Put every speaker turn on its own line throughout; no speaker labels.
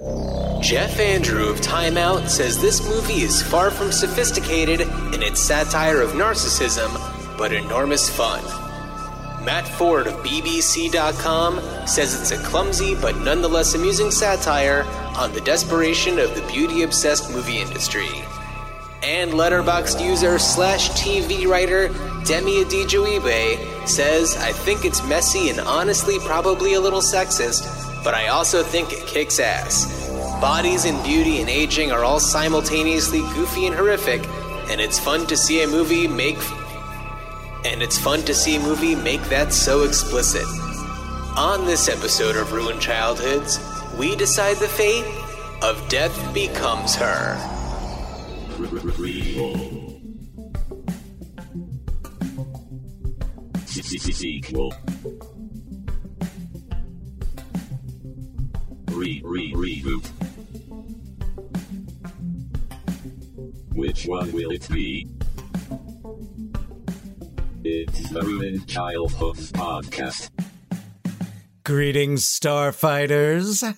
Geoff Andrew of Time Out says this movie is far from sophisticated in its satire of narcissism, but enormous fun. Matt Ford of BBC.com says it's a clumsy but nonetheless amusing satire on the desperation of the beauty obsessed movie industry. And Letterboxd user slash TV writer Demi Adejuyigbe says, I think it's messy and honestly probably a little sexist, but I also think it kicks ass. Bodies and beauty and aging are all simultaneously goofy and horrific, and it's fun to see a movie make and it's fun to see a movie make that so explicit. On this episode of Ruined Childhoods, we decide the fate of Death Becomes Her.
Sequel. Re re reboot. Which one will it be? It's the Ruined Childhoods podcast.
Greetings, starfighters.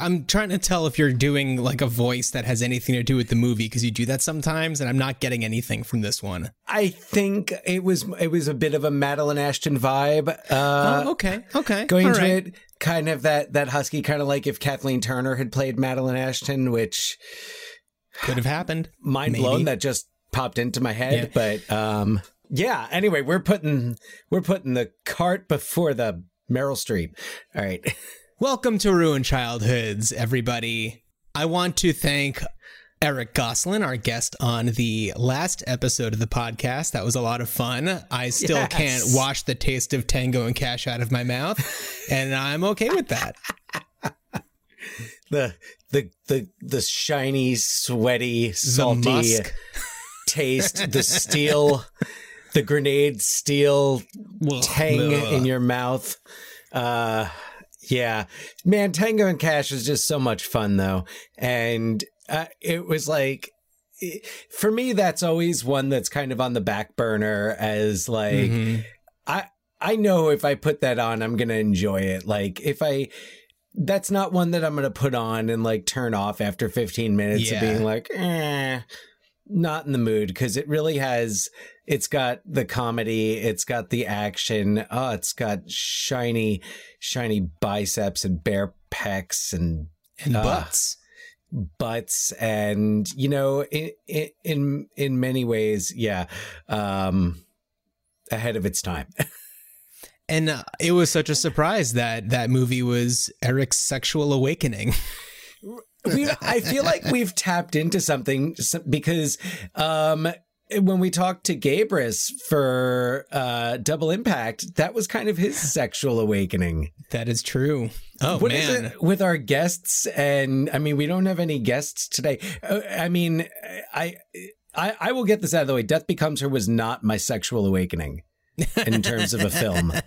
I'm trying to tell if you're doing like a voice that has anything to do with the movie because you do that sometimes, and I'm not getting anything from this one.
I think it was it was a bit of a Madeline Ashton vibe. Uh,
oh, okay, okay,
going
all
to
right.
it, kind of that that husky, kind of like if Kathleen Turner had played Madeline Ashton, which
Could have happened.
mind
Maybe.
blown that just popped into my head. But um, yeah. Anyway, we're putting we're putting the cart before the Meryl Streep. All right.
Welcome to Ruined Childhoods, everybody. I want to thank Eric Goslin, our guest on the last episode of the podcast. That was a lot of fun. I still
Yes.
can't wash the taste of Tango and Cash out of my mouth, and I'm okay with that.
the the the the shiny, sweaty, salty taste, the steel, the grenade steel
Ugh.
tang
Ugh.
in your mouth. Uh yeah. Man, Tango and Cash is just so much fun though. And uh, it was like for me that's always one that's kind of on the back burner as like
Mhm.
I I know if I put that on, I'm gonna enjoy it. Like if I, that's not one that I'm gonna put on and like turn off after 15 minutes
Yeah.
of being like, eh, not in the mood because it really has. It's got the comedy, it's got the action. Oh, it's got shiny, shiny biceps and bare pecs and
and
Ah.
butts.
Butts and you know in in in many ways yeah um ahead of its time
And uh, it was such a surprise that that movie was Eric's sexual awakening.
we I feel like we've tapped into something because um when we talked to Gabris for uh Double Impact, that was kind of his sexual awakening.
That is true. Oh
What is
man.
it with our guests? And I mean, we don't have any guests today. Uh, I mean, I, I I will get this out of the way. Death Becomes Her was not my sexual awakening in terms of a film.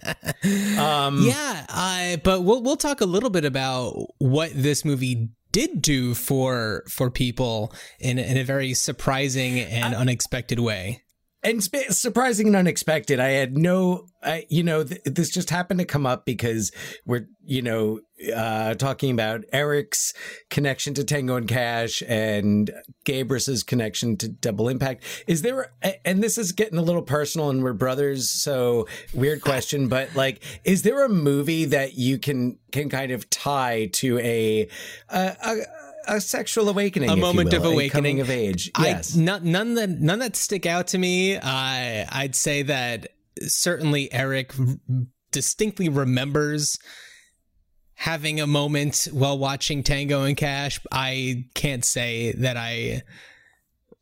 Um,
yeah, I but we'll we'll talk a little bit about what this movie did do for for people in in a very surprising and unexpected way.
And surprising and unexpected. I had no, I, you know, th- this just happened to come up because we're, you know, uh, talking about Eric's connection to Tango and Cash and Gabris's connection to Double Impact. Is there, and this is getting a little personal, and we're brothers, so weird question, but like, is there a movie that you can can kind of tie to a a, a, a sexual awakening,
A moment
will,
of awakening.
of age? Yes.
I, none, none that none that stick out to me. I I'd say that certainly Eric distinctly remembers having a moment while watching Tango and Cash. I can't say that I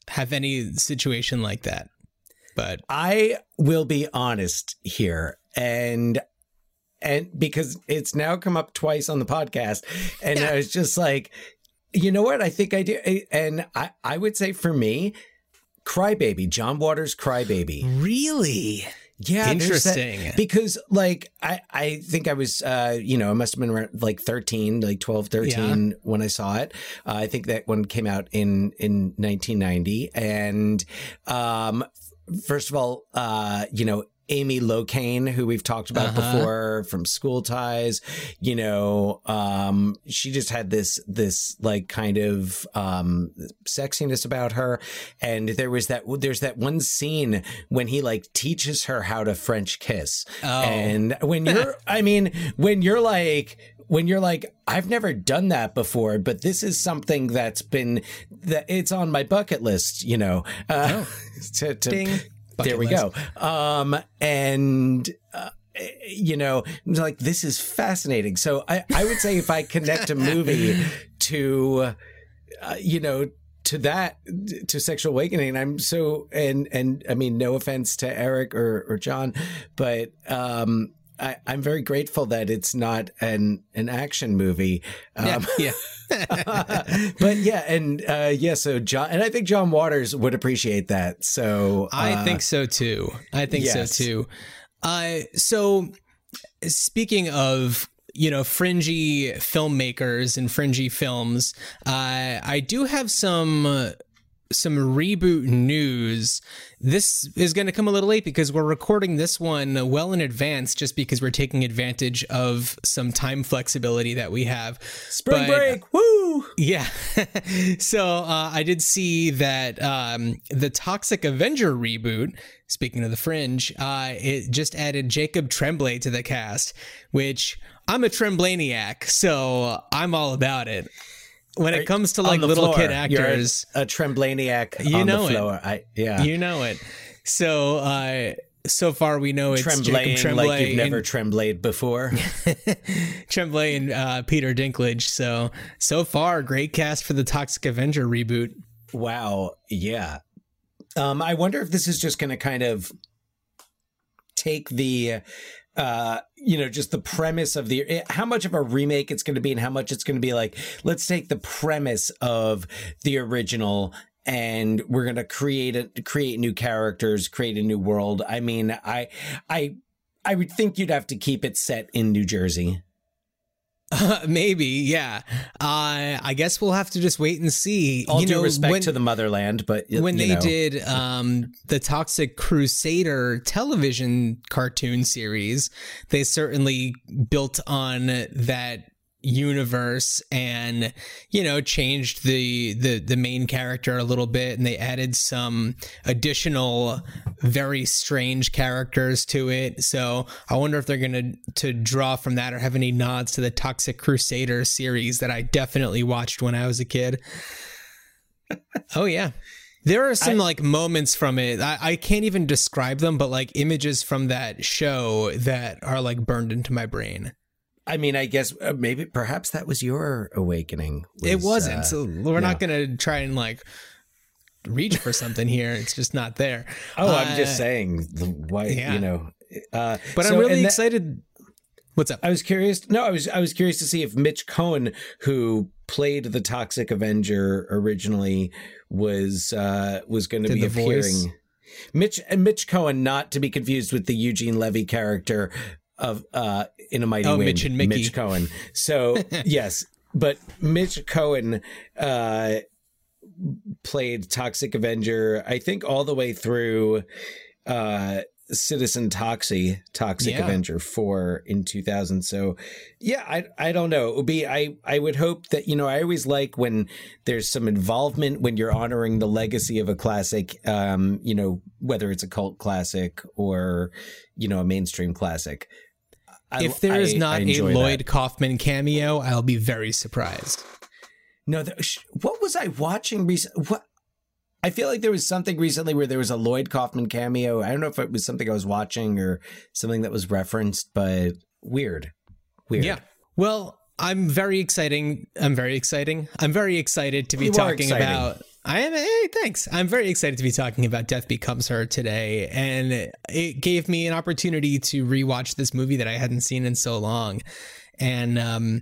have any situation like that. But
I will be honest here and and because it's now come up twice on the podcast and I was just like you know what I think I do? And I I would say for me Crybaby John Waters Crybaby.
Really?
Yeah there's that-
interesting.
because like I I think I was uh you know I must have been around like 13 like 12 13 when I saw it. Uh, I think that one came out in in 1990 and um first of all uh you know Amy Locane, who we've talked about
Uh-huh.
before from School Ties. You know, um, she just had this this like kind of um, sexiness about her, and there was that there's that one scene when he like teaches her how to French kiss,
Oh.
and when you're, I mean, when you're like. When you're like, I've never done that before, but this is something that's been that it's on my bucket list, you know. Uh, to, to,
Ding.
There we
list.
go. Um, and uh, you know, like this is fascinating. So I, I would say if I connect a movie to, uh, you know, to that to sexual awakening, I'm so and and I mean, no offense to Eric or or John, but um. I, I'm very grateful that it's not an an action movie. Um,
yeah.
but yeah, and uh, yeah, so John, and I think John Waters would appreciate that. So
I
uh,
think so too. I think
yes.
so too. Uh, so speaking of you know fringy filmmakers and fringy films, uh, I do have some. Some reboot news. This is going to come a little late because we're recording this one well in advance just because we're taking advantage of some time flexibility that we have.
spring
But-
break, woo!
Yeah. so uh, I did see that um, the Toxic Avenger reboot, speaking of the fringe, uh, it just added Jacob Tremblay to the cast, which I'm a Tremblaniac, so I'm all about it. When it comes to like little
floor.
kid
You're a-
actors,
a, Tremblaniac
You
on
know
the
it.
I, yeah,
you know it. So uh, so far we know it's
tremblaying
Jacob Tremblay
like you've never
and,
tremblayed before.
Tremblay and uh, Peter Dinklage. So so far, great cast for the Toxic Avenger reboot.
wow, yeah. Um, I wonder if this is just going to kind of take the uh you know just the premise of the how much of a remake it's going to be and how much it's going to be like let's take the premise of the original and we're going to create a create new characters create a new world. I mean i i i would think you'd have to keep it set in new jersey
Maybe, yeah. Uh, I guess we'll have to just wait and see.
all
you
due
know,
respect
when,
to the motherland but
when they
know.
did um, the Toxic Crusader television cartoon series, they certainly built on that universe and you know changed the the the main character a little bit and they added some additional very strange characters to it. So i wonder if they're going to to draw from that or have any nods to the toxic crusader series that i definitely watched when i was a kid. Oh yeah. There are some like moments from it. I, I can't even describe them but like images from that show that are like burned into my brain
i mean i guess uh, maybe perhaps that was your awakening
it
was,
wasn't
uh,
so we're not going to try and like reach for something here it's just not there
Oh, I'm just
Uh,
saying the why
yeah.
you know. Uh,
but
so-
i'm really
that-
excited what's up
I was curious. No, I was I was curious to see if Mitch Cohen, who played the Toxic Avenger originally, was uh, was going to be
the voice?
appearing. Mitch and Mitch Cohen, not to be confused with the Eugene Levy character of uh, in a Mighty
Oh,
Wind.
Mitch and Mickey.
Mitch Cohen. So yes, but Mitch Cohen. Uh, played Toxic Avenger, I think all the way through uh Citizen Toxie, Toxic
Yeah.
Avenger 4 in 2000. So yeah, I I don't know. It would be I I would hope that you know, I always like when there's some involvement when you're honoring the legacy of a classic um, you know, whether it's a cult classic or you know, a mainstream classic. I-
if there is
I-
not
I
a lloyd
that.
kaufman cameo i'll be very surprised
No, there, sh- what was I watching recent? What I feel like there was something recently where there was a Lloyd Kaufman cameo. I don't know if it was something I was watching or something that was referenced, but weird, weird.
Yeah. Well, I'm very exciting. I'm very exciting. I'm very excited to be
You
talking about. I am. Hey, thanks. I'm very excited to be talking about Death Becomes Her today, and it gave me an opportunity to rewatch this movie that I hadn't seen in so long. And um,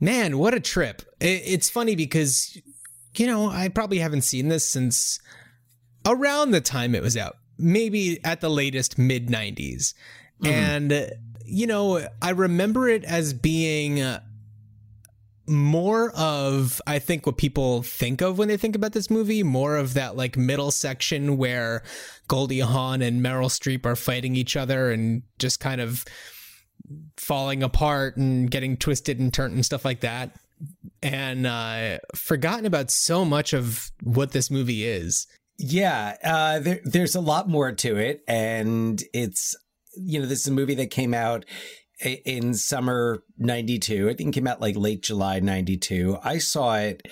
man, what a trip! It, it's funny because you know I probably haven't seen this since around the time it was out, maybe at the latest mid '90s, and you know I remember it as being. More of I think what people think of when they think about this movie, more of that like middle section where Goldie Hawn and Meryl Streep are fighting each other and just kind of falling apart and getting twisted and turned and stuff like that. And uh forgotten about so much of what this movie is.
Yeah, uh, there, there's a lot more to it, and it's you know this is a movie that came out in summer 92 i think it came out like late july 92 i saw it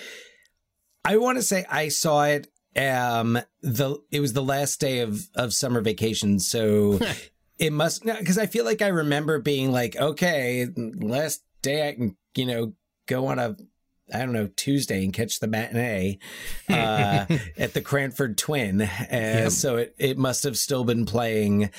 i want to say i saw it um the it was the last day of of summer vacation so it must because i feel like i remember being like okay last day i can you know go on a I don't know, Tuesday and catch the matinee uh, at the Cranford Twin. Uh, yep. So it, it must have still been playing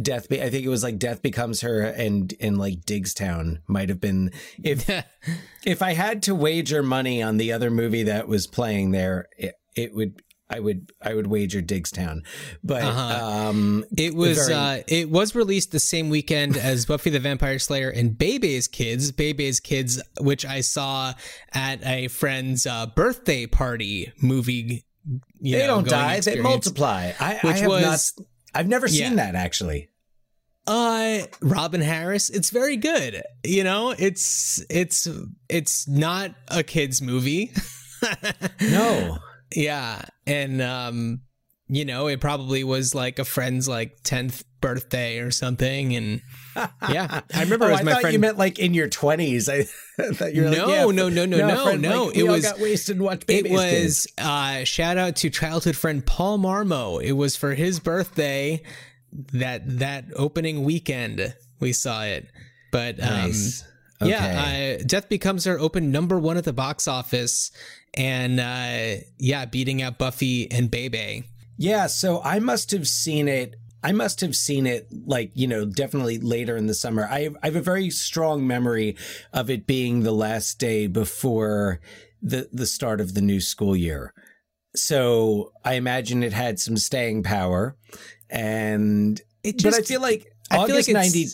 Death. Be- I think it was like Death Becomes Her and in like Diggstown might have been. If if I had to wager money on the other movie that was playing there, it, it would I would I would wager Diggstown, but uh-huh. um,
it was very... uh, it was released the same weekend as Buffy the Vampire Slayer and Bebe's Kids. Bebe's Kids, which I saw at a friend's uh, birthday party movie.
they know, don't die; experience. they multiply. I, which I have was, not. I've never seen yeah. that actually.
Uh, Robin Harris. It's very good. You know, it's it's it's not a kids movie.
no
yeah, and um, you know, it probably was like a friend's like tenth birthday or something, and yeah, I remember oh, it was
I
my
thought
friend.
You meant like in your twenties. I thought you were
no,
like, yeah,
no, no, no, no, no,
friend,
no.
Like,
it was
got wasted and watched
It was uh, shout out to childhood friend Paul Marmo. It was for his birthday that that opening weekend we saw it, but um, nice. Okay. Yeah, uh, Death Becomes Her opened number one at the box office, and uh, yeah, beating out Buffy and Bebe.
Yeah, so I must have seen it. I must have seen it like you know definitely later in the summer. I have, I have a very strong memory of it being the last day before the the start of the new school year. So I imagine it had some staying power, and it just, but I feel like I August feel like 90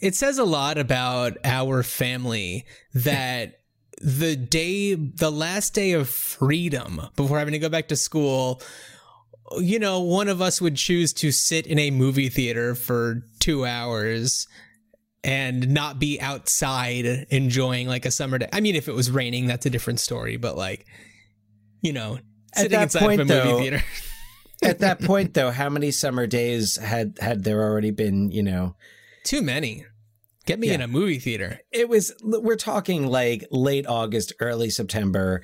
it says a lot about our family that the day, the last day of freedom before having to go back to school, you know, one of us would choose to sit in a movie theater for two hours and not be outside enjoying like a summer day. I mean, if it was raining, that's a different story, but like, you know, sitting inside point, of a movie
though,
theater.
at that point, though, how many summer days had had there already been? You know,
too many. Get me yeah. in a movie theater.
It was, we're talking like late August, early September.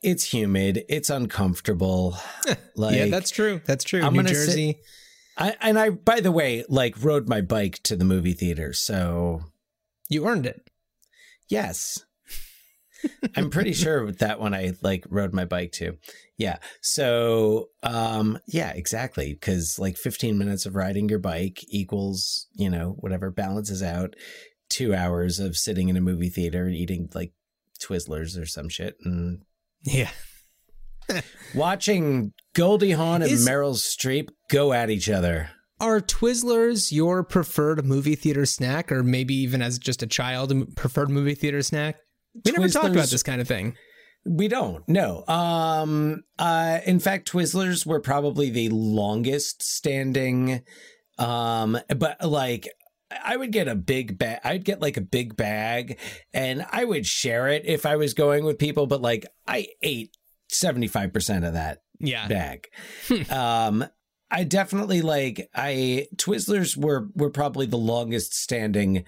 It's humid. It's uncomfortable.
like, yeah, that's true. That's true. I'm New Jersey. Sit,
I, and I, by the way, like rode my bike to the movie theater. So
you earned it.
Yes. I'm pretty sure that one I like rode my bike to. Yeah. So, um, yeah, exactly. Cause like 15 minutes of riding your bike equals, you know, whatever balances out two hours of sitting in a movie theater and eating like Twizzlers or some shit. And
yeah.
watching Goldie Hawn and Is, Meryl Streep go at each other.
Are Twizzlers your preferred movie theater snack, or maybe even as just a child, preferred movie theater snack? We never talked about this kind of thing.
We don't. No. Um uh in fact Twizzlers were probably the longest standing um but like I would get a big bag. I'd get like a big bag and I would share it if I was going with people, but like I ate 75% of that
yeah.
bag. um I definitely like I Twizzlers were were probably the longest standing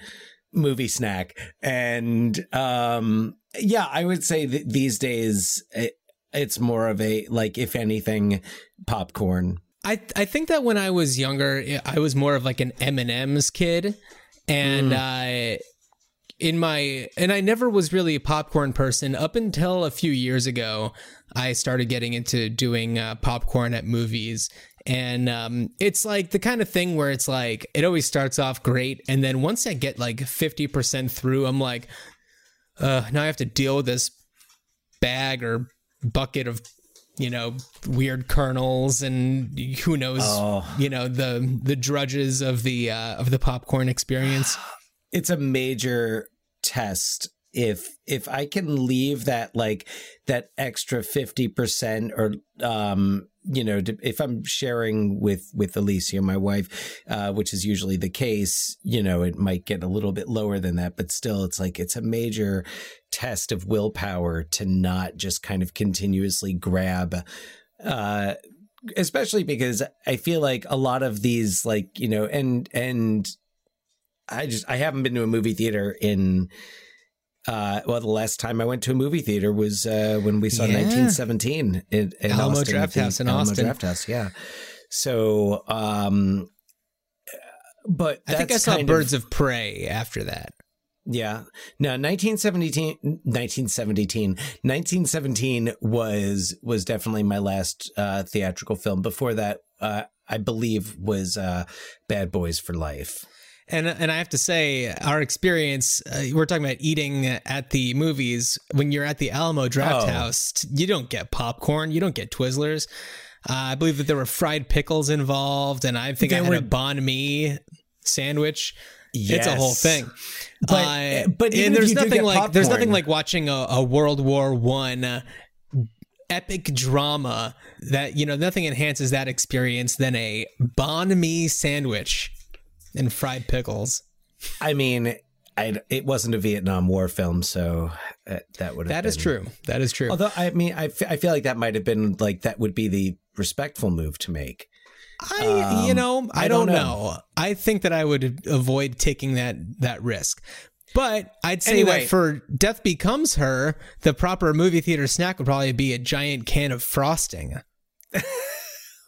movie snack and um yeah i would say that these days it, it's more of a like if anything popcorn
i i think that when i was younger i was more of like an m&ms kid and mm. uh in my and I never was really a popcorn person up until a few years ago. I started getting into doing uh, popcorn at movies, and um, it's like the kind of thing where it's like it always starts off great, and then once I get like fifty percent through, I'm like, uh, now I have to deal with this bag or bucket of you know weird kernels and who knows oh. you know the the drudges of the uh, of the popcorn experience
it's a major test if if I can leave that like that extra 50% or um you know if I'm sharing with with Alicia my wife uh which is usually the case you know it might get a little bit lower than that but still it's like it's a major test of willpower to not just kind of continuously grab uh especially because I feel like a lot of these like you know and and I just I haven't been to a movie theater in uh, well, the last time I went to a movie theater was uh, when we saw
Yeah.
1917 in, in
Alamo
Austin,
Draft House in
Alamo
Austin.
Draft House, yeah. So, um, but
I think I saw Birds of Prey after that.
yeah. No, 1917, 1917, 1917 was was definitely my last uh, theatrical film. Before that, uh, I believe was uh, Bad Boys for Life.
And and I have to say, our experience, uh, we're talking about eating at the movies. When you're at the Alamo Draft
Oh.
House, you don't get popcorn, you don't get Twizzlers. Uh, I believe that there were fried pickles involved, and I think I
There
had
were-
a banh mi sandwich. It's a whole thing.
But-
Uh,
but
and there's nothing like there's nothing like watching a, a World War One epic drama that you know nothing enhances that experience than a banh mi sandwich and fried pickles.
I mean, I, it wasn't a Vietnam War film, so uh, that would have
That is
been-
true. That is true.
Although I mean, I, f- I feel like that might have been like that would be the respectful move to make.
I, you
Um,
know, I,
I
don't,
don't
know.
know.
I think that I would avoid taking that that risk. But I'd say
Anyway.
that for Death Becomes Her, the proper movie theater snack would probably be a giant can of frosting.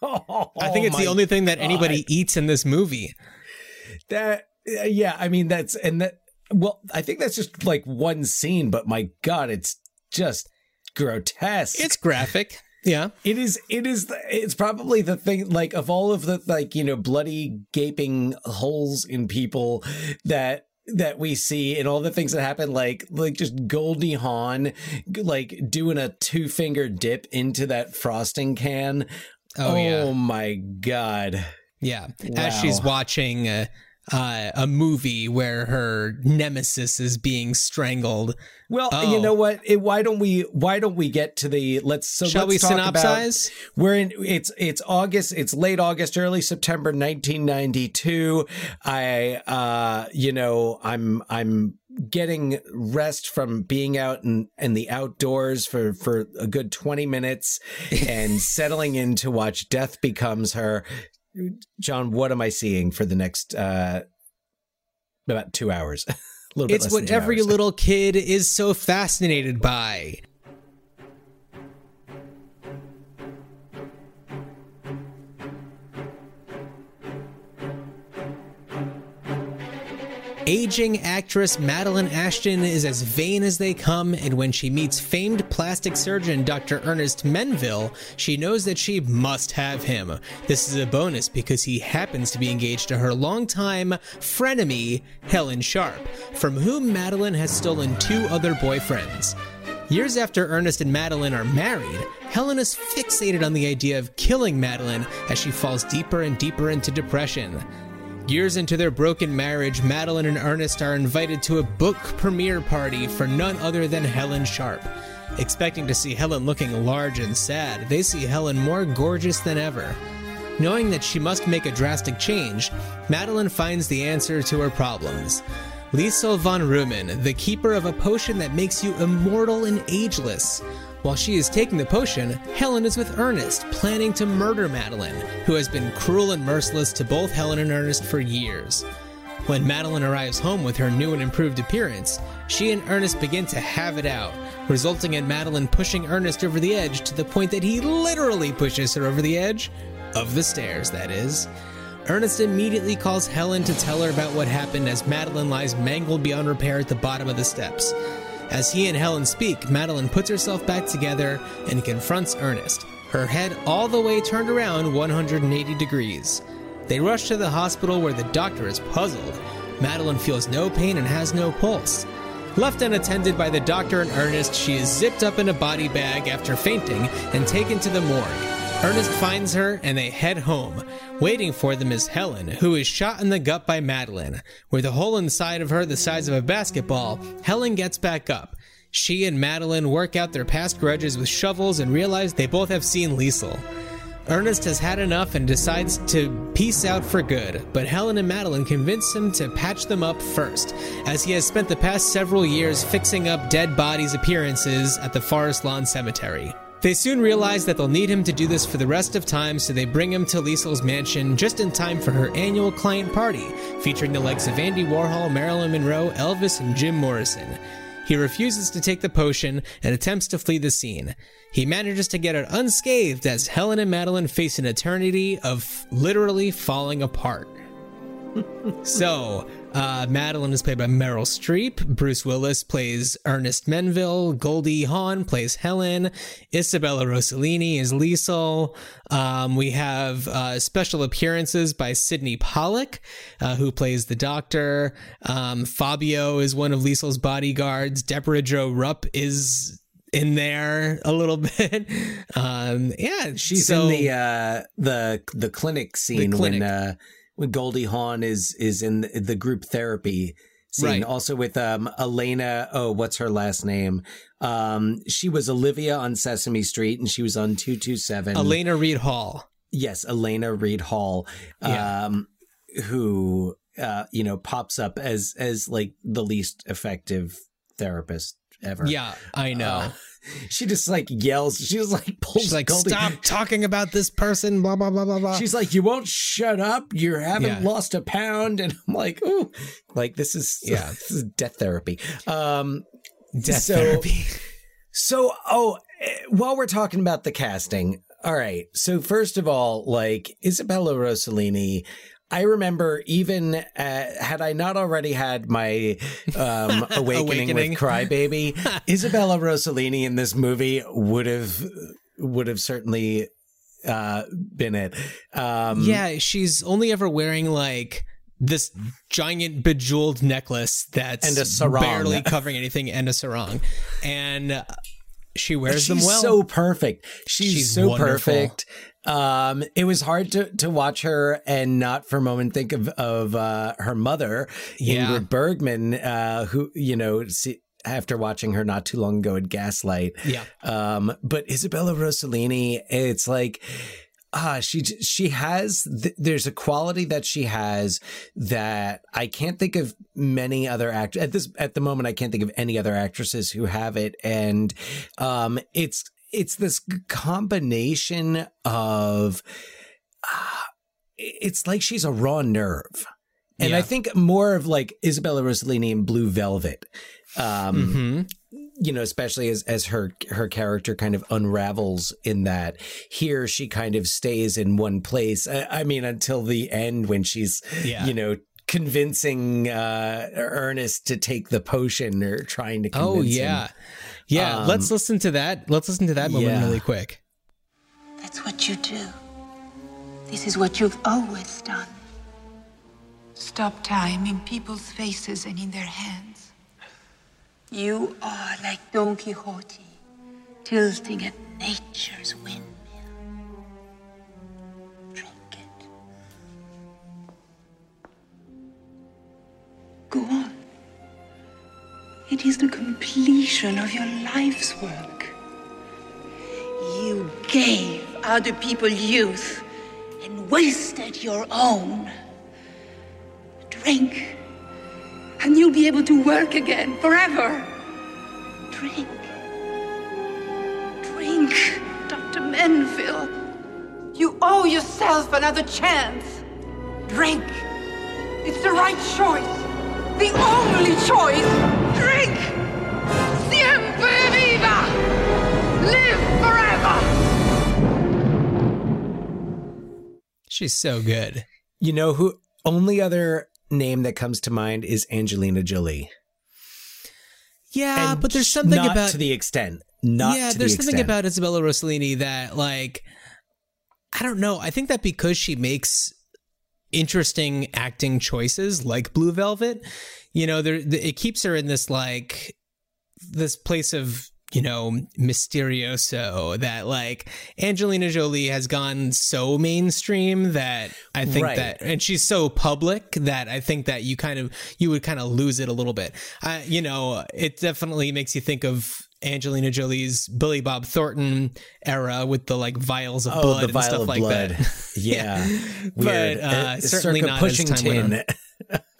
I think it's the only thing that anybody eats in this movie.
That. uh, Yeah, I mean that's and that. Well, I think that's just like one scene, but my God, it's just grotesque.
It's graphic. Yeah.
It is. It is. It's probably the thing. Like of all of the like you know bloody gaping holes in people that that we see and all the things that happen. Like like just Goldie Hawn like doing a two finger dip into that frosting can.
Oh, yeah.
my god.
Yeah. As she's watching uh, uh, a movie where her nemesis is being strangled.
Well,
Oh.
you know what? It, why don't we? Why don't we get to the? Let's. So
Shall
let's
we
talk about-
synopsize?
We're in. It's it's August. It's late August, early September, 1992. I, uh, you know, I'm I'm getting rest from being out in, in the outdoors for for a good 20 minutes and settling in to watch Death Becomes Her. John, what am I seeing for the next uh about two hours? a little bit
It's what every
hours.
little kid is so fascinated by. Aging actress Madeline Ashton is as vain as they come, and when she meets famed plastic surgeon Dr. Ernest Menville, she knows that she must have him. This is a bonus because he happens to be engaged to her longtime frenemy, Helen Sharp, from whom Madeline has stolen two other boyfriends. Years after Ernest and Madeline are married, Helen is fixated on the idea of killing Madeline as she falls deeper and deeper into depression. Years into their broken marriage, Madeline and Ernest are invited to a book premiere party for none other than Helen Sharp. Expecting to see Helen looking large and sad, they see Helen more gorgeous than ever. Knowing that she must make a drastic change, Madeline finds the answer to her problems. Lisle von Rhoman, the keeper of a potion that makes you immortal and ageless. While she is taking the potion, Helen is with Ernest, planning to murder Madeline, who has been cruel and merciless to both Helen and Ernest for years. When Madeline arrives home with her new and improved appearance, she and Ernest begin to have it out, resulting in Madeline pushing Ernest over the edge to the point that he literally pushes her over the edge of the stairs, that is. Ernest immediately calls Helen to tell her about what happened as Madeline lies mangled beyond repair at the bottom of the steps. As he and Helen speak, Madeline puts herself back together and confronts Ernest, her head all the way turned around 180 degrees. They rush to the hospital where the doctor is puzzled. Madeline feels no pain and has no pulse. Left unattended by the doctor and Ernest, she is zipped up in a body bag after fainting and taken to the morgue. Ernest finds her and they head home. Waiting for them is Helen, who is shot in the gut by Madeline. With a hole inside of her the size of a basketball, Helen gets back up. She and Madeline work out their past grudges with shovels and realize they both have seen Lisle. Ernest has had enough and decides to peace out for good, but Helen and Madeline convince him to patch them up first, as he has spent the past several years fixing up dead bodies' appearances at the Forest Lawn Cemetery. They soon realize that they'll need him to do this for the rest of time, so they bring him to Lisle's mansion just in time for her annual client party, featuring the likes of Andy Warhol, Marilyn Monroe, Elvis, and Jim Morrison. He refuses to take the potion and attempts to flee the scene. He manages to get out unscathed as Helen and Madeline face an eternity of literally falling apart. so, uh, Madeline is played by Meryl Streep. Bruce Willis plays Ernest Menville. Goldie Hawn plays Helen. Isabella Rossellini is Lisle. Um, we have uh, special appearances by Sydney Pollack, uh, who plays the doctor. Um, Fabio is one of Lisle's bodyguards. Debra Jo Rupp is in there a little bit. Um, yeah,
she's so, in the uh, the the clinic scene the clinic. when uh, when Goldie Hawn is is in the group therapy scene. Right. Also with um Alaina. Oh, what's her last name? Um, she was Olivia on Sesame Street, and she was on two two seven.
Alaina Reed Hall.
Yes, Alaina Reed Hall. Yeah. Um, who uh, you know pops up as as like the least effective therapist ever.
Yeah, I know. Uh,
she just like yells. She was like, pulls
She's like, Goldie. stop talking about this person. Blah blah blah blah blah.
She's like, you won't shut up. You haven't yeah. lost a pound, and I'm like, ooh, like this is yeah, this is death therapy. Um,
death so, therapy.
So, oh, eh, while we're talking about the casting, all right. So first of all, like Isabella Rossellini, I remember even uh, had I not already had my um, awakening, awakening, with Crybaby, Isabella Rossellini in this movie would have would have certainly uh, been it. Um,
yeah, she's only ever wearing like this giant bejeweled necklace that's
and a sarong.
barely covering anything and a sarong, and she wears
them
well.
So perfect. She's, She's so wonderful. perfect. Um, it was hard to to watch her and not for a moment think of of uh, her mother, yeah. Ingrid Bergman, uh, who you know. See, after watching her not too long ago at Gaslight,
yeah.
Um, but Isabella Rossellini, it's like ah, she she has. Th- there's a quality that she has that I can't think of many other actors at this at the moment. I can't think of any other actresses who have it, and um, it's it's this combination of uh, it's like she's a raw nerve. And yeah. I think more of like Isabella Rossellini in Blue Velvet. Um, mm-hmm. you know, especially as as her her character kind of unravels in that. Here she kind of stays in one place. I, I mean, until the end when she's yeah. you know convincing uh, Ernest to take the potion or trying to convince
Oh yeah.
Him.
Yeah, um, let's listen to that. Let's listen to that moment yeah. really quick.
That's what you do. This is what you've always done. Stop time in people's faces and in their hands. You are like Don Quixote, tilting at nature's windmill. Drink it. Go on. It is the completion of your life's work. You gave other people youth and wasted your own. Drink, and you'll be able to work again forever. Drink. Drink, Dr. Menville. You owe yourself another chance. Drink. It's the right choice. The only choice. Drink! Siempre viva! Live forever!
She's so good.
You know who? Only other name that comes to mind is Angelina Jolie.
Yeah, and but there's something
not
about
to the extent. Not
yeah,
there's
the something about Isabella Rossellini that like I don't know. I think that because she makes interesting acting choices like Blue Velvet, you know, there it keeps her in this like this place of you know, mysterioso that like Angelina Jolie has gone so mainstream that I think
Right.
that and she's so public that I think that you kind of you would kind of lose it a little bit. Uh, you know, it definitely makes you think of Angelina Jolie's Billy Bob Thornton era with the like vials of
Oh,
blood
the
and stuff
of
like
blood.
that.
Yeah,
But,
weird.
uh, certainly
circa
not as
pushing
time went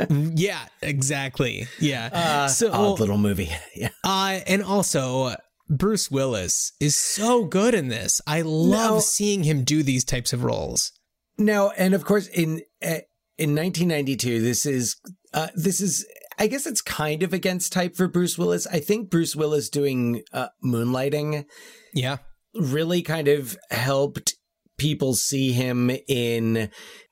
tin.
yeah, exactly. Yeah.
Uh,
so
odd little movie. Yeah.
Uh, and also, Bruce Willis is so good in this. I love
No.
seeing him do these types of roles.
Now, and of course, in uh, in 1992, this is uh, this is. I guess it's kind of against type for Bruce Willis. I think Bruce Willis doing uh, Moonlighting
Yeah.
really kind of helped people see him in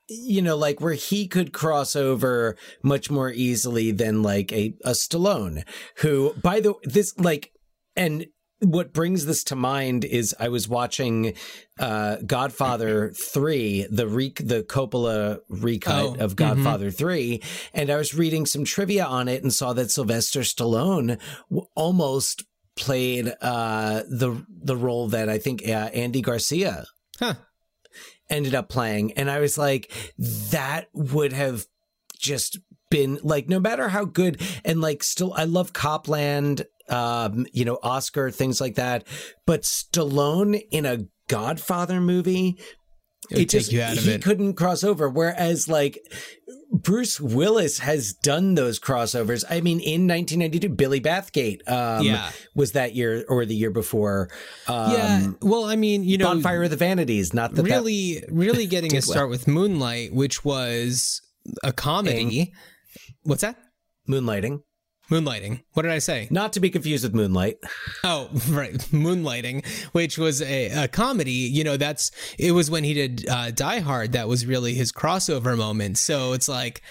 you know like where he could cross over much more easily than like a, a Stallone who by the this like and what brings this to mind is I was watching uh Godfather 3 the re- the Coppola recut
Oh,
of Godfather 3 and I was reading some trivia on it and saw that Sylvester Stallone w- almost played uh the the role that I think uh, Andy Garcia
Huh.
ended up playing and I was like that would have just been like no matter how good and like still I love Copland um you know Oscar things like that but Stallone in a Godfather movie
It would take you out of
he
it.
couldn't cross over whereas like Bruce Willis has done those crossovers. I mean, in 1992, Billy Bathgate um,
Yeah.
was that year or the year before. Um,
yeah. Well, I mean, you know,
Bonfire of the Vanities. Not that that
really, really getting a
did well.
start with Moonlight, which was a comedy. What's that?
Moonlighting.
Moonlighting. What did I say?
Not to be confused with Moonlight.
Oh, right. Moonlighting, which was a, a comedy. You know, that's it was when he did uh, Die Hard that was really his crossover moment. So it's like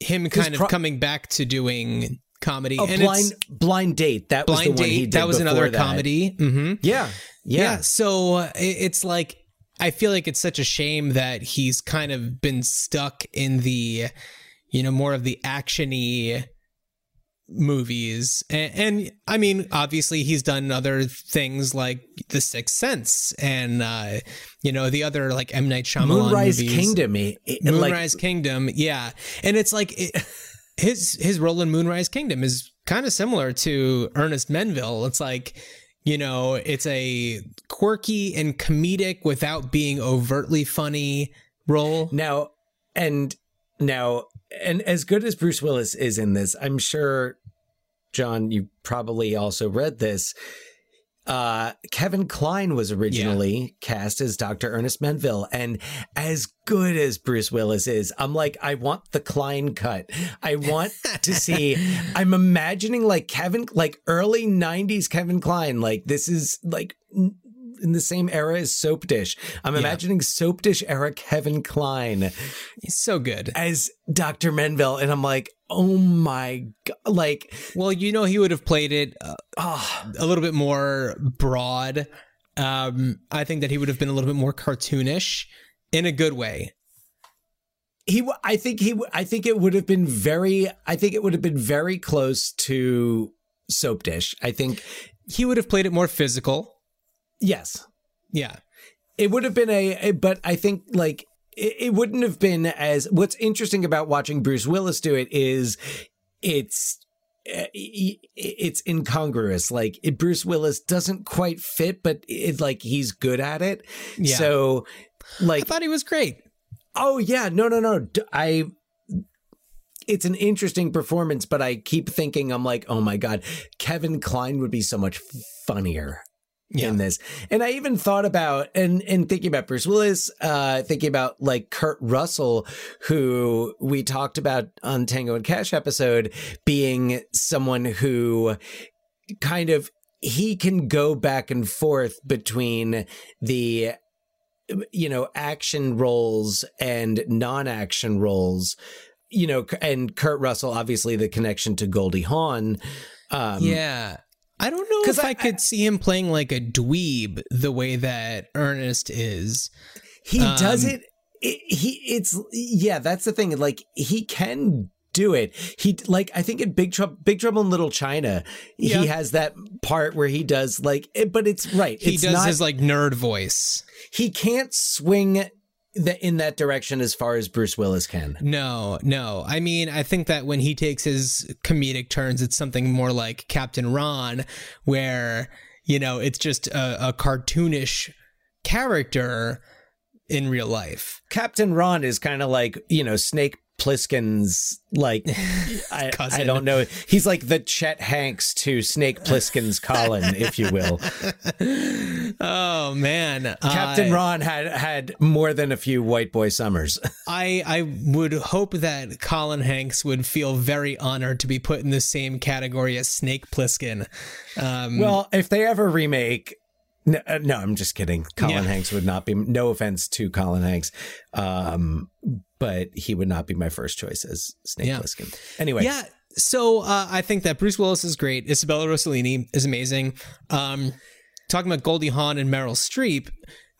him kind of coming back to doing comedy.
Oh,
and
blind
it's
blind date. That was
Blind
the one he
Date.
did
That was another
that.
comedy. hmm
Yeah,
Yeah.
yeah.
So uh, it- it's like I feel like it's such a shame that he's kind of been stuck in the, you know, more of the actiony movies. And, and i mean obviously he's done other things like the sixth sense and uh you know the other like m. Night Shyamalan
Moonrise
movies.
Kingdom. It, it- like,
moonrise kingdom yeah. And it's like it, his his role in moonrise kingdom is kind of similar to ernest menville. It's like you know it's a quirky and comedic without being overtly funny role.
Now, and now, and as good as Bruce Willis is in this, I'm sure, John, you probably also read this. Uh, Kevin Kline was originally cast as Dr. Ernest Menville. And as good as Bruce Willis is, I'm like, I want the Kline cut. I want to see, I'm imagining like Kevin, like early 90s Kevin Kline. Like, this is like, n- in the same era as Soap Dish. I'm
Yeah.
imagining Soap Dish era Kevin Kline
he's so good
as Dr. Menville. And I'm like, oh my God. Like,
well you know he would have played it uh,
oh,
a little bit more broad um i think that he would have been a little bit more cartoonish in a good way
he, I think he, I think it would have been very, I think it would have been very close to Soap Dish. I think,
he would have played it more physical
yes,
yeah
it would have been a, a- but I think like, it, it wouldn't have been as, what's interesting about watching Bruce Willis do it is it's, uh, it's incongruous. Like it, Bruce Willis doesn't quite fit, but it like he's good at it.
Yeah.
So like
i thought he was great
Oh yeah, no, no, no. i It's an interesting performance, but I keep thinking I'm like, oh my god, Kevin Kline would be so much funnier
Yeah.
in this. And I even thought about and and thinking about Bruce Willis, uh, thinking about like Kurt Russell, who we talked about on Tango and Cash episode, being someone who kind of he can go back and forth between the you know action roles and non-action roles you know and kurt russell obviously the connection to goldie hawn um
yeah i don't know if
I-
I, could see him playing like a dweeb the way that ernest is
he does
Um,
it, it he it's yeah that's the thing like he can do it. He like I think in Big Trouble, Big Trouble in Little China,
Yeah.
he has that part where he does like, it, but it's right.
He
it's
does
not,
his like nerd voice.
he can't swing the, in that direction as far as Bruce Willis can.
No, no. I mean, I think that when he takes his comedic turns, it's something more like Captain Ron, where, you know, it's just a, a cartoonish character in real life.
Captain Ron is kind of like you know Snake Plissken's like I, I don't know. He's like the Chet Hanks to Snake Plissken's Colin, if you will.
Oh man,
Captain Ron had had more than a few white boy summers.
I I would hope that Colin Hanks would feel very honored to be put in the same category as Snake Plissken. Um,
well, if they ever remake. No, uh, no, I'm just kidding. Colin
Yeah.
Hanks would not be. No offense to Colin Hanks, um, but he would not be my first choice as Snake
Yeah.
Plissken. Anyway,
Yeah. So uh, I think that Bruce Willis is great. Isabella Rossellini is amazing. Um, talking about Goldie Hawn and Meryl Streep,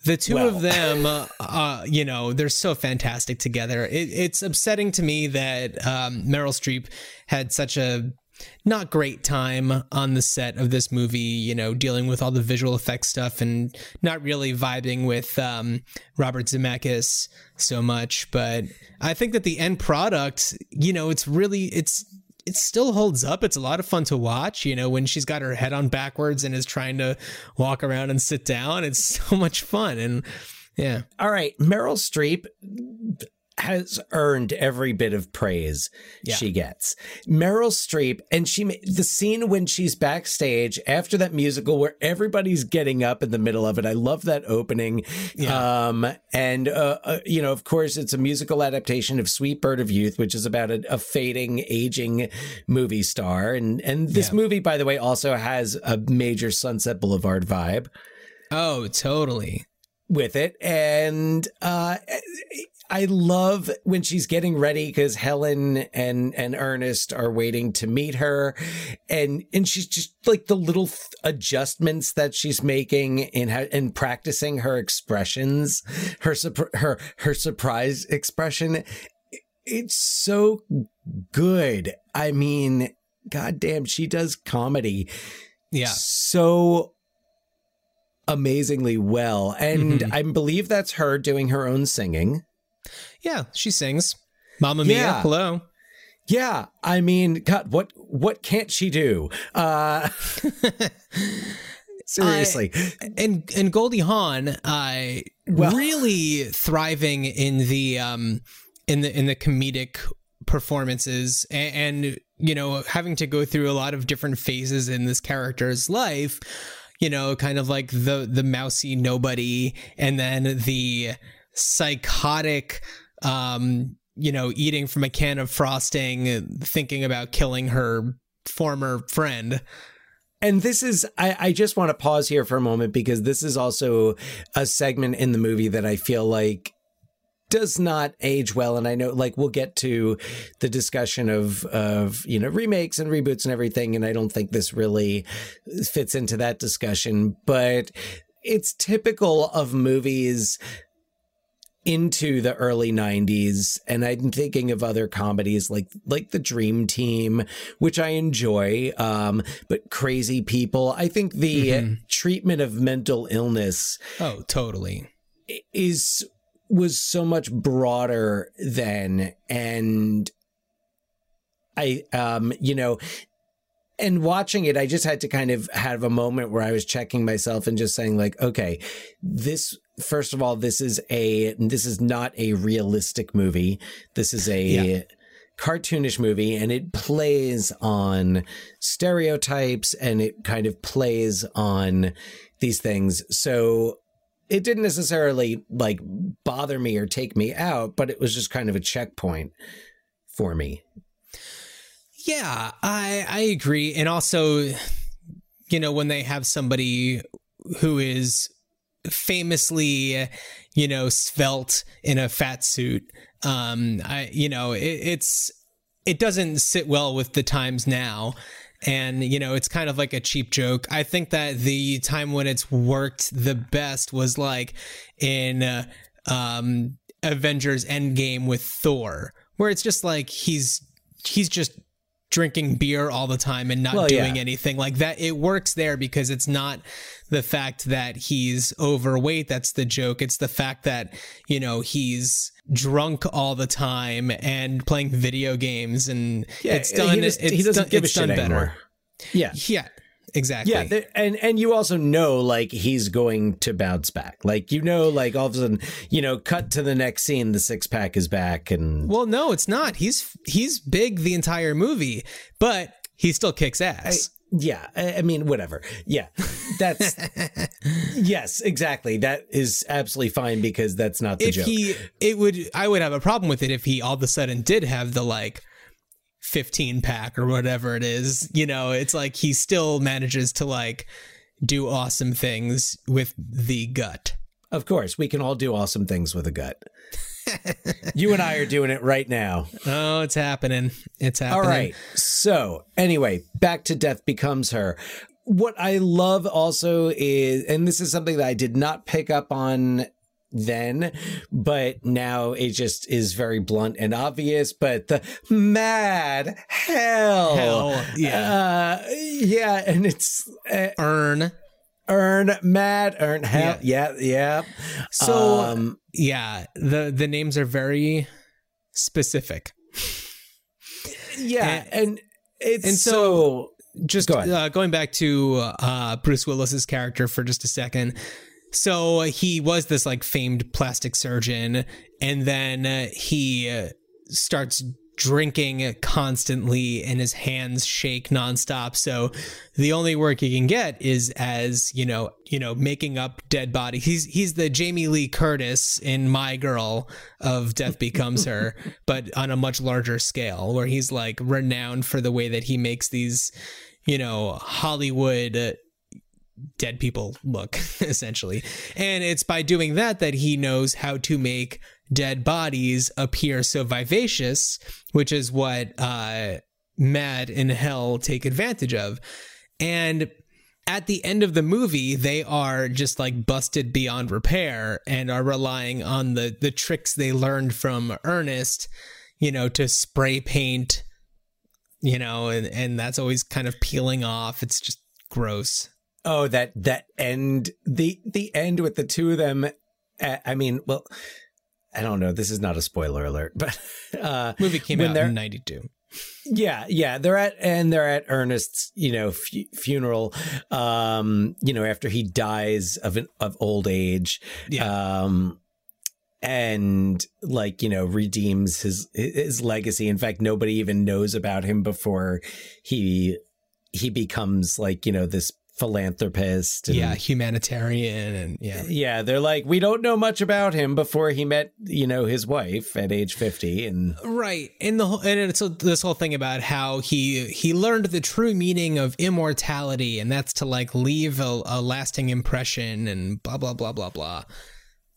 the two
Well.
of them, uh, uh, you know, they're so fantastic together. It, it's upsetting to me that um, Meryl Streep had such a not great time on the set of this movie, you know, dealing with all the visual effects stuff and not really vibing with um, Robert Zemeckis so much. But I think that the end product, you know, it's really, it's, it still holds up. It's a lot of fun to watch, you know, when she's got her head on backwards and is trying to walk around and sit down. It's so much fun. And yeah.
all right. Meryl Streep has earned every bit of praise
Yeah.
she gets. Meryl Streep, and she the scene when she's backstage after that musical where everybody's getting up in the middle of it. I love that opening.
Yeah.
Um, and uh, uh, you know, of course, it's a musical adaptation of Sweet Bird of Youth, which is about a, a fading, aging movie star. And and this
Yeah.
movie, by the way, also has a major Sunset Boulevard vibe
Oh, totally.
with it and uh I love when she's getting ready because Helen and and Ernest are waiting to meet her, and and she's just like the little th- adjustments that she's making in how and practicing her expressions, her her her surprise expression. It's so good. I mean, goddamn, she does comedy
Yeah.
so amazingly well. And
Mhm.
I believe that's her doing her own singing.
Yeah. She sings. Mamma Mia.
Yeah.
Hello.
Yeah, I mean, God, what what can't she do? Uh seriously.
and and Goldie Hawn, uh,
Well-
really thriving in the um in the in the comedic performances and, and you know having to go through a lot of different phases in this character's life you know kind of like the the mousy nobody and then the psychotic um you know eating from a can of frosting thinking about killing her former friend
And this is, I, I just want to pause here for a moment because this is also a segment in the movie that I feel like does not age well. And I know, like, we'll get to the discussion of, of, you know, remakes and reboots and everything. And I don't think this really fits into that discussion, but it's typical of movies into the early 90s and i'm thinking of other comedies like like the dream team which i enjoy um but crazy people i think the
Mhm.
treatment of mental illness
oh totally
is was so much broader then and i um you know and watching it i just had to kind of have a moment where i was checking myself and just saying like okay this first of all this is a this is not a realistic movie this is a
Yeah.
cartoonish movie and it plays on stereotypes and it kind of plays on these things so it didn't necessarily like bother me or take me out, but it was just kind of a checkpoint for me.
Yeah, I I agree, and also, you know, when they have somebody who is famously, you know, svelte in a fat suit, um, I you know, it, it's it doesn't sit well with the times now. And you know, it's kind of like a cheap joke. I think that the time when it's worked the best was like in uh, um, Avengers Endgame with Thor, where it's just like he's he's just drinking beer all the time and not
Well,
doing
yeah.
anything like that. It works there because it's not the fact that he's overweight that's the joke. It's the fact that, you know, he's drunk all the time and playing video games and it's done
He, just-
it's
he doesn't
done,
give a shit
better.
anymore. Yeah.
Yeah. Exactly.
Yeah, th- and and you also know like he's going to bounce back. Like you know, like all of a sudden, you know, cut to the next scene, the six pack is back, and
Well, no, it's not. He's he's big the entire movie, but he still kicks ass.
yeah, I, I mean, whatever. Yeah, that's yes, exactly. That is absolutely fine because that's not the
if
joke.
he it would I would have a problem with it if he all of a sudden did have the like 15 pack or whatever it is. You know, it's like he still manages to like do awesome things with the gut.
of course, we can all do awesome things with a gut. you and I are doing it right now.
Oh, it's happening. It's happening.
All right. So, anyway, back to Death Becomes Her. What I love also is, and this is something that I did not pick up on then, but now it just is very blunt and obvious. But the mad hell.
Hell, yeah.
Uh, yeah. And it's uh,
Earn.
earn, mad, earn, hell. Yeah. Yeah.
So
Um,
yeah, the the names are very specific.
yeah. And, it's
and
so,
so- just
Go
uh, going back to uh, Bruce Willis's character for just a second. So he was this like famed plastic surgeon, and then uh, he uh, starts drinking constantly, and his hands shake nonstop. So the only work he can get is as you know, you know, making up dead body. He's he's the Jamie Lee Curtis in My Girl of Death Becomes Her, but on a much larger scale, where he's like renowned for the way that he makes these, you know, Hollywood uh, dead people look essentially. And it's by doing that that he knows how to make dead bodies appear so vivacious which is what uh mad in hell take advantage of. And at the end of the movie they are just like busted beyond repair and are relying on the the tricks they learned from ernest you know to spray paint you know and and that's always kind of peeling off. It's just gross
Oh, that that end the the end with the two of them. I mean, well, I don't know. This is not a spoiler alert, but uh,
movie came out in 92
yeah, yeah, they're at and they're at Ernest's, you know, fu- funeral. Um, you know, after he dies of an, of old age.
Yeah.
Um, and like you know redeems his his legacy. In fact, nobody even knows about him before he he becomes like you know this philanthropist. and-
yeah humanitarian and yeah
Yeah, they're like, we don't know much about him before he met, you know, his wife at age 50. And
right and the whole and it's this whole thing about how he he learned the true meaning of immortality and that's to like leave a, a lasting impression and blah blah blah blah blah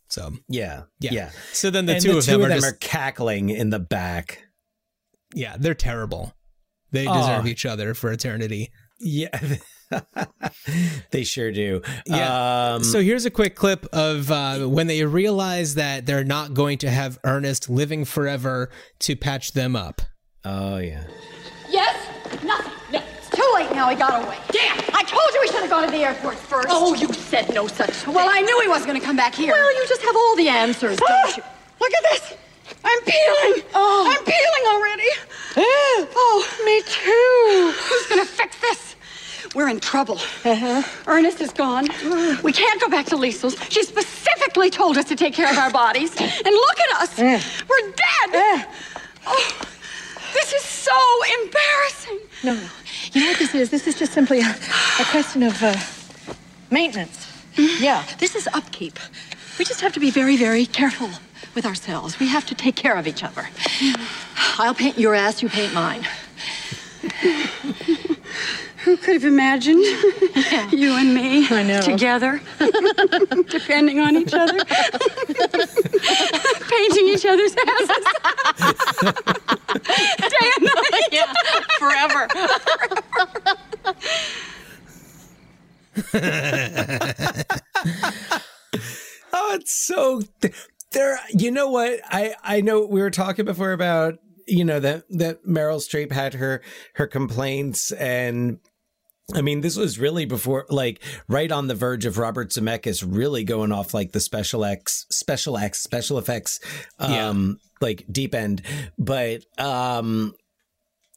so
yeah,
yeah,
yeah.
so then the
and
two
the
of
two
them
of
are just
are cackling in the back.
yeah they're terrible they deserve each other for eternity
Yeah. they sure do.
Yeah.
Um,
so here's a quick clip of uh, when they realize that they're not going to have Ernest living forever to patch them up.
oh, yeah.
Yes? Nothing. No. It's too late now. He got away. Damn! I told you we should have gone to the airport first. Oh, you said no such thing. Well, I knew he wasn't going to come back here. Well, you just have all the answers, don't you? Look at this. I'm peeling. Oh. I'm peeling already. oh, me too. Who's going to fix this? We're in trouble. Uh-huh. Ernest is gone. We can't go back to Lisle's. She specifically told us to take care of our bodies. And look at us. We're dead. Oh, this is so embarrassing.
No, no. You know what this is? This is just simply a, a question of uh, maintenance. Yeah.
This is upkeep. We just have to be very, very careful with ourselves. We have to take care of each other. I'll paint your ass, you paint mine. Who could have imagined you and me together, depending on each other, painting each other's asses day and night? Yeah, forever.
Oh, it's so. There, you know what? I I know we were talking before about you know that that Meryl Streep had her her complaints and I mean, this was really before, like, right on the verge of Robert Zemeckis really going off like the special X, special X, special effects, um,
Yeah.
like deep end. But, um,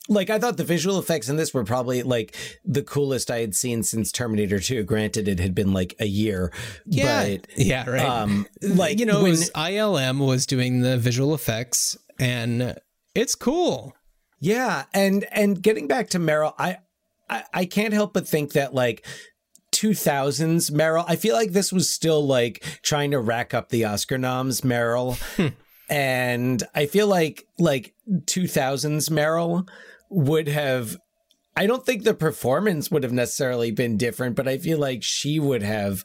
like, I thought the visual effects in this were probably like the coolest I had seen since Terminator 2. Granted, it had been like a year.
Yeah,
But,
yeah, right.
um,
like you know,
when-
it was ILM was doing the visual effects, and it's cool.
Yeah, and and getting back to Meryl, I, I I can't help but think that like 2000s Meryl, I feel like this was still like trying to rack up the Oscar noms Meryl. Hmm. and I feel like like 2000s Meryl would have I don't think the performance would have necessarily been different, but I feel like she would have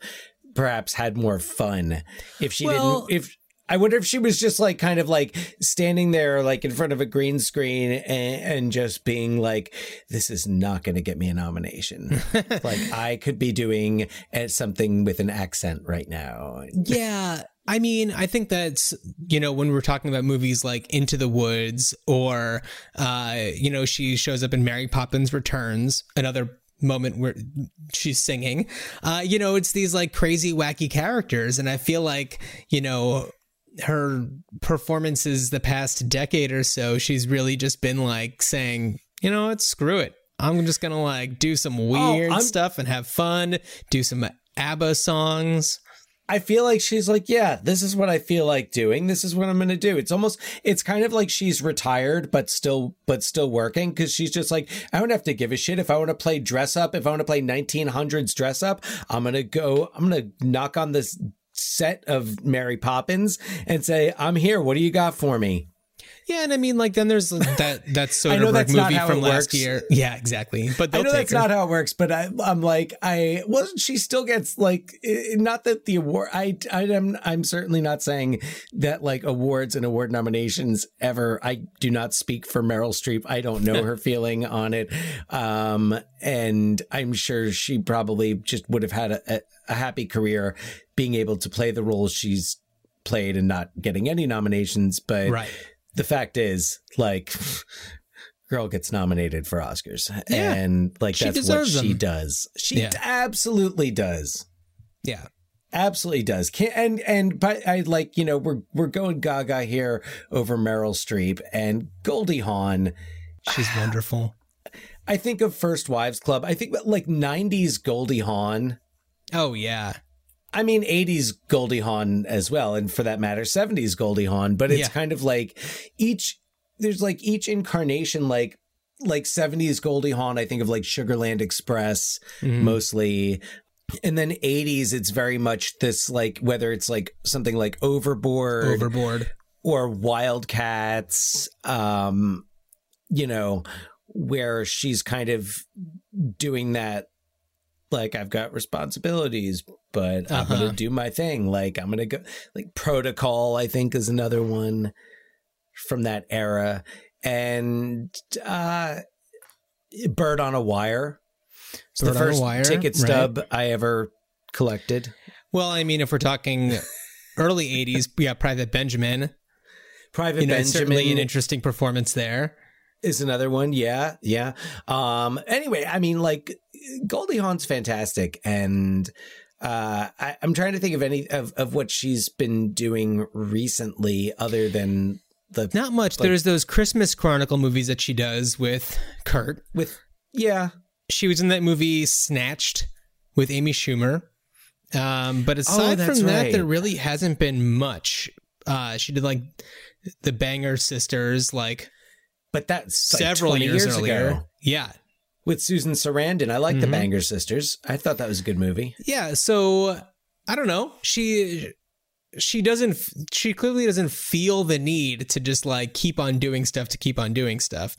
perhaps had more fun if she
Well-
didn't if I wonder if she was just like kind of like standing there like in front of a green screen and, and just being like, this is not going to get me a nomination. like I could be doing uh, something with an accent right now.
Yeah. I mean, I think that's, you know, when we're talking about movies like Into the Woods or, uh, you know, she shows up in Mary Poppins Returns, another moment where she's singing, uh, you know, it's these like crazy, wacky characters. And I feel like, you know, her performances the past decade or so, she's really just been like saying, you know what, screw it. I'm just to like do some oh, weird
I'm-
stuff and have fun, do some ABBA songs.
I feel like she's like, yeah, this is what I feel like doing. This is what I'm going to do. It's almost, it's kind of like she's retired, but still, but still working because she's just like, I don't have to give a shit. If I want to play dress up, if I want to play 1900s dress up, I'm going to go, I'm going to knock on this set of Mary Poppins and say, I'm here. What do you got for me?
Yeah, and I mean, like, then there's that that Soderbergh movie from last year. Yeah, exactly. But
I know that's
her.
not how it works, but I, I'm like, I well, she still gets like, not that the award. I, I am, I'm certainly not saying that like awards and award nominations ever. I do not speak for Meryl Streep. I don't know her feeling on it, um, and I'm sure she probably just would have had a, a, a happy career being able to play the role she's played and not getting any nominations. But
right.
the fact is, like, girl gets nominated for Oscars,
Yeah.
and like
She
that's what she
them.
does. She
Yeah.
absolutely does.
Yeah.
Absolutely does. Can, and and but I like you know we're we're going Gaga here over Meryl Streep and Goldie Hawn.
She's ah. wonderful.
I think of First Wives Club. I think like '90s Goldie Hawn.
Oh yeah.
I mean, 80s Goldie Hawn as well, and for that matter, 70s Goldie Hawn. But it's
Yeah.
kind of like each there's like each incarnation, like like 70s Goldie Hawn. I think of like Sugarland Express
Mhm.
mostly. And then 80s, it's very much this like whether it's like something like Overboard
Overboard.
or Wildcats, um, you know, where she's kind of doing that like I've got responsibilities, but I'm
Uh-huh.
gonna do my thing. Like I'm gonna go like protocol, I think is another one from that era. And uh Bird on a Wire. It's
Bird
the first
Wire,
ticket
right.
stub I ever collected.
Well, I mean, if we're talking early '80s, yeah, Private Benjamin.
Private
You know,
Benjamin
certainly an interesting performance there.
is another one. Yeah, yeah. Um. Anyway, I mean, like Goldie Hawn's fantastic, and uh, I, I'm trying to think of any of of what she's been doing recently, other than the
Not much.
Like-
There's those Christmas Chronicle movies that she does with Kurt.
with. Yeah,
She was in that movie Snatched with Amy Schumer. Um, but aside
that's
from that,
right.
there really hasn't been much. Uh, she did like the Banger Sisters, like
but that's
several
20
years,
years
earlier.
ago
Yeah,
with Susan Sarandon. I like the
Mhm.
Banger Sisters. I thought that was a good movie.
yeah. So I don't know. She she doesn't. She clearly doesn't feel the need to just like keep on doing stuff to keep on doing stuff.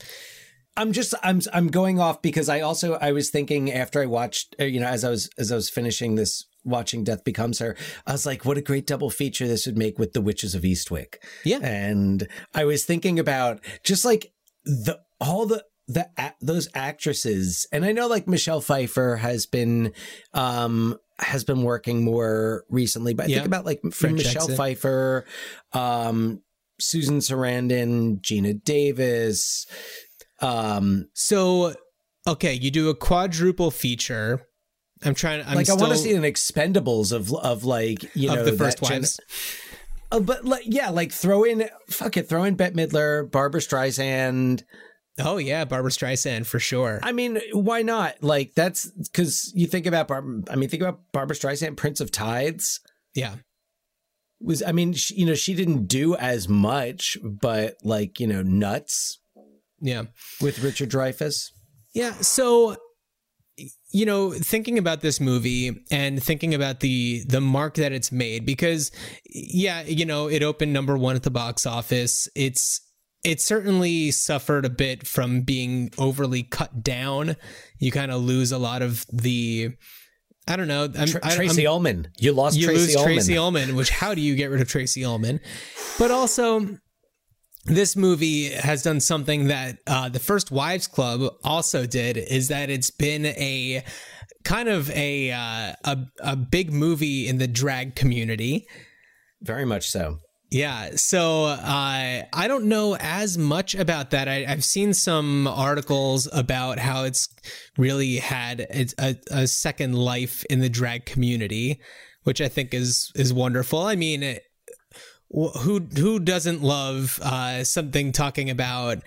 I'm just I'm I'm going off because I also I was thinking after I watched uh, you know as I was as I was finishing this watching Death Becomes Her I was like what a great double feature this would make with The Witches of Eastwick.
Yeah.
And I was thinking about just like the all the the those actresses and I know like Michelle Pfeiffer has been um has been working more recently but I
Yeah.
think about like
French
Michelle
exit.
Pfeiffer um Susan Sarandon, Geena Davis. Um,
So, okay, you do a quadruple feature. I'm trying. I'm
like I want to see an Expendables of of like you
Of
know
the first
that gen- Uh, but like yeah, like throw in fuck it, throw in Bette Midler, Barbra Streisand.
Oh yeah, Barbra Streisand for sure.
I mean, why not? Like that's because you think about Barb. I mean, think about Barbra Streisand, Prince of Tides.
yeah.
Was I mean, she, you know, she didn't do as much, but like you know, nuts
Yeah.
with Richard Dreyfuss.
Yeah. So, you know, thinking about this movie and thinking about the the mark that it's made, because yeah, you know, it opened number one at the box office. It's it certainly suffered a bit from being overly cut down. You kind of lose a lot of the. I don't know. I'm,
Tr-
I- I'm-
Tracey Ullman, you lost
you
Tracy
lose
Ullman.
Tracey Ullman, which how do you get rid of Tracey Ullman? But also, this movie has done something that uh, the First Wives Club also did. Is that it's been a kind of a uh, a a big movie in the drag community.
Very much so.
Yeah, so uh, I don't know as much about that. I, I've seen some articles about how it's really had a, a, a second life in the drag community, which I think is is wonderful. I mean, it, wh- who who doesn't love uh, something talking about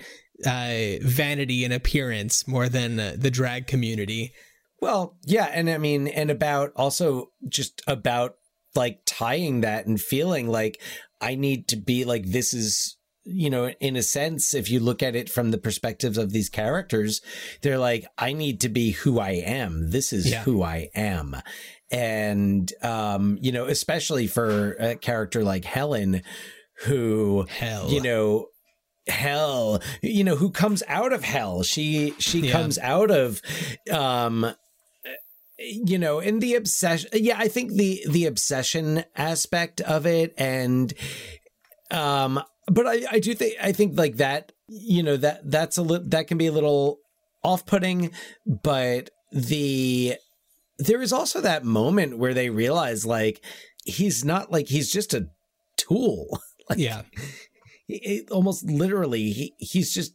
uh, vanity and appearance more than uh, the drag community?
Well, yeah, and I mean, and about also just about like tying that and feeling like I need to be like this is you know in a sense if you look at it from the perspectives of these characters they're like I need to be who I am this is
Yeah.
who I am and um you know especially for a character like Helen who
Hell.
you know hell you know who comes out of hell she she
Yeah.
comes out of um you know and the obsession yeah i think the the obsession aspect of it and um but i i do think i think like that you know that that's a little that can be a little off-putting but the there is also that moment where they realize like he's not like he's just a tool. Like
Yeah,
it, almost literally he, he's just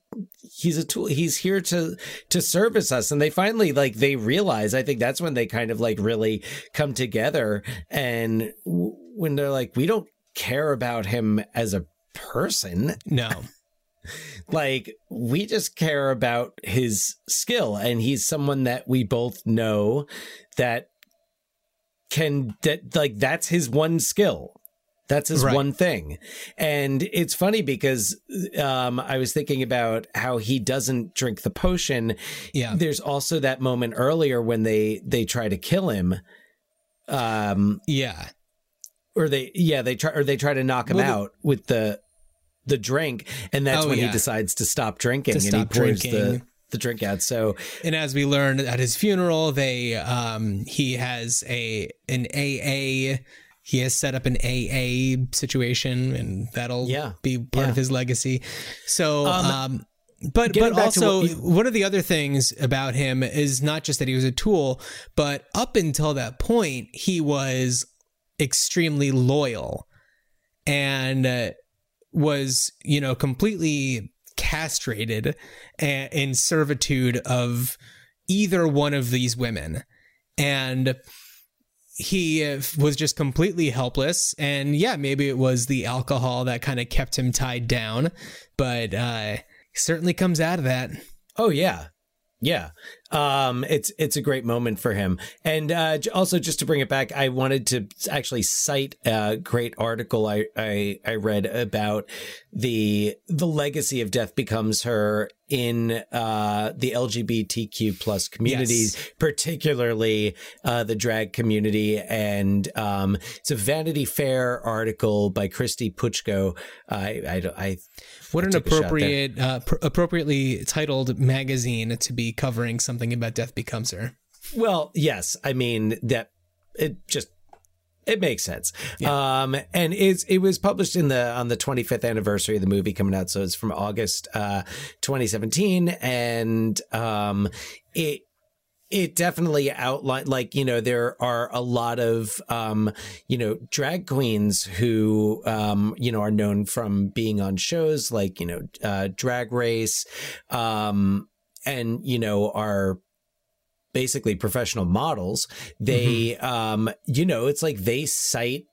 he's a tool he's here to to service us. And they finally like they realize i think that's when they kind of like really come together. And w- when they're like we don't care about him as a person.
No,
like we just care about his skill. And he's someone that we both know that can that like that's his one skill that's his
Right.
one thing and it's funny because um i was thinking about how he doesn't drink the potion
yeah,
there's also that moment earlier when they they try to kill him um
yeah.
or they yeah they try or they try to knock him
Well, the-
out with the the drink and that's
Oh,
when
yeah.
he decides to stop drinking
To
and
stop
he pours the
drinking.
the drink out so
And as we learned at his funeral, they um he has a an AA he has set up an AA situation and that'll
Yeah.
be part
Yeah.
of his legacy. So
Um,
um but but also
you-
one of the other things about him is not just that he was a tool, but up until that point he was extremely loyal and uh, was you know completely castrated in servitude of either one of these women and he uh, was just completely helpless. And yeah maybe it was the alcohol that kind of kept him tied down. But uh certainly comes out of that.
Oh yeah. Yeah. Um it's it's a great moment for him. And uh also just to bring it back, I wanted to actually cite a great article I I, I read about the the legacy of Death Becomes Her in uh the LGBTQ plus communities,
Yes.
particularly uh the drag community and um it's a Vanity Fair article by Kristy Puchko. I I I
what an appropriate uh, pr- appropriately titled magazine to be covering something about death becomes her.
Well, yes. I mean that it just it makes sense. Um and it's it was published in the on the 25th anniversary of the movie coming out. So it's from August uh 2017 and um it it definitely outlined like you know there are a lot of um you know drag queens who um you know are known from being on shows like you know uh drag race um and you know are basically professional models. They um you know it's like they cite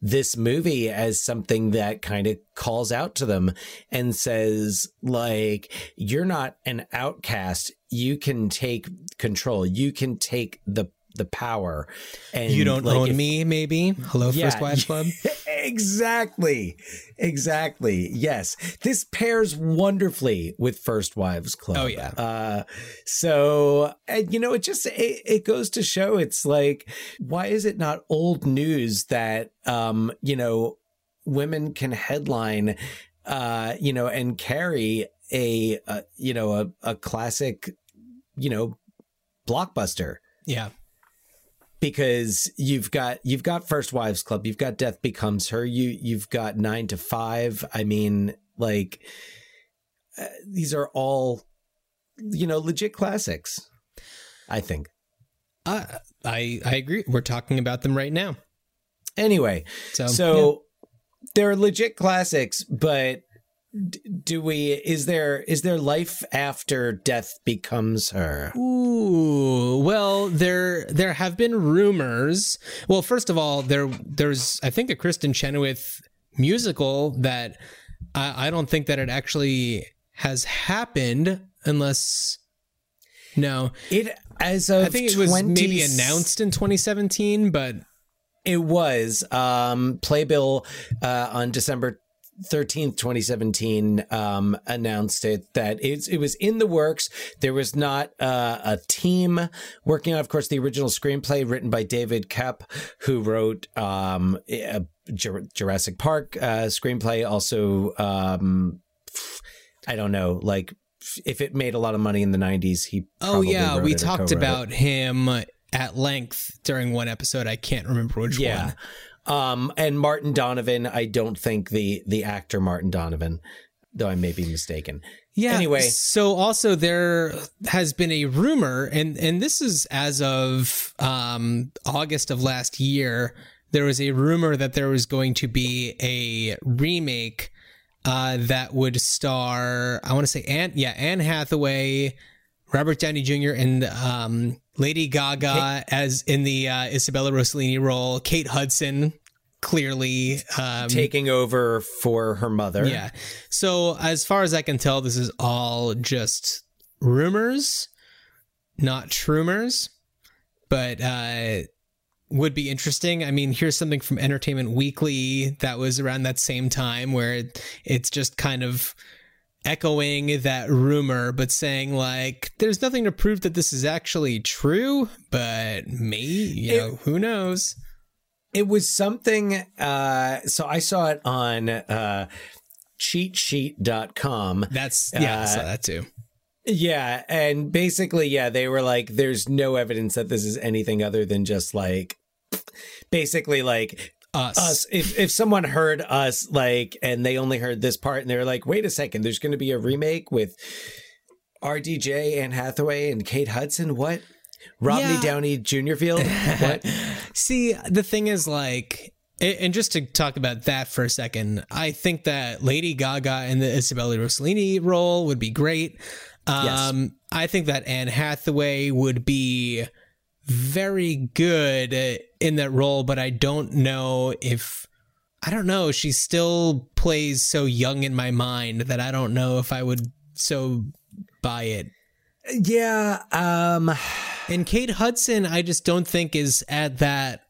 this movie as something that kind of calls out to them and says like you're not an outcast you can take control you can take the the power and
you don't
like,
own
if-
me, maybe. Hello,
Yeah,
First Wives Club.
exactly exactly yes this pairs wonderfully with first wives club
Oh, yeah.
uh so and you know it just it, it goes to show it's like why is it not old news that um you know women can headline uh you know and carry a, uh you know a, a classic you know blockbuster
Yeah.
because you've got you've got first wives club you've got death becomes her you you've got 9 to 5 i mean like uh, these are all you know legit classics i think
Uh, I I agree. We're talking about them right now.
anyway
So,
so they're legit classics but do we is there is there life after death becomes her
Ooh, well, there there have been rumors. Well, first of all, there there's I think a Kristin Chenoweth musical that I, I don't think that it actually has happened unless no,
it as of
I think it was
20
maybe announced in 2017, but
It was um, Playbill uh, on December 13th, 2017, um, announced it that it's, it was in the works. There was not uh, a team working on, of course, the original screenplay written by David Koepp, who wrote um, a Jurassic Park uh, screenplay. Also, um, I don't know, like if it made a lot of money in the 90s, he.
oh yeah, we
it
talked
it.
about him at length during one episode. I can't remember which
yeah.
one.
Um, and Martin Donovan, I don't think the the actor Martin Donovan, though I may be mistaken.
Yeah.
Anyway.
so also there has been a rumor, and and this is as of um, August of last year. There was a rumor that there was going to be a remake uh, that would star, I want to say, Anne, yeah, Anne Hathaway, Robert Downey Jr., and um, Lady Gaga as in the uh, Isabella Rossellini role, Kate Hudson. Clearly, um,
Taking over for her mother.
yeah. So as far as I can tell, this is all just rumors, not trumors, but uh, would be interesting. I mean, here's something from Entertainment Weekly that was around that same time where it's just kind of echoing that rumor, but saying like, there's nothing to prove that this is actually true, but maybe, you know, who knows?
It was something uh so I saw it on uh cheatsheet.com.
That's, yeah, I
Uh,
saw that too.
Yeah, and basically, yeah, they were like, there's no evidence that this is anything other than just like, basically, like
Us.
us. If if someone heard us, like, and they only heard this part, and they're like, wait a second, there's going to be a remake with RDJ, Anne Hathaway, and Kate Hudson. What? Rodney
Yeah.
Downey Jr. Field? what?
See, the thing is, like, and just to talk about that for a second, I think that Lady Gaga in the Isabella Rossellini role would be great. Um, I think that Anne Hathaway would be very good in that role, but I don't know if I don't know. She still plays so young in my mind that I don't know if I would so buy it.
Yeah. Um.
And Kate Hudson, I just don't think is at that.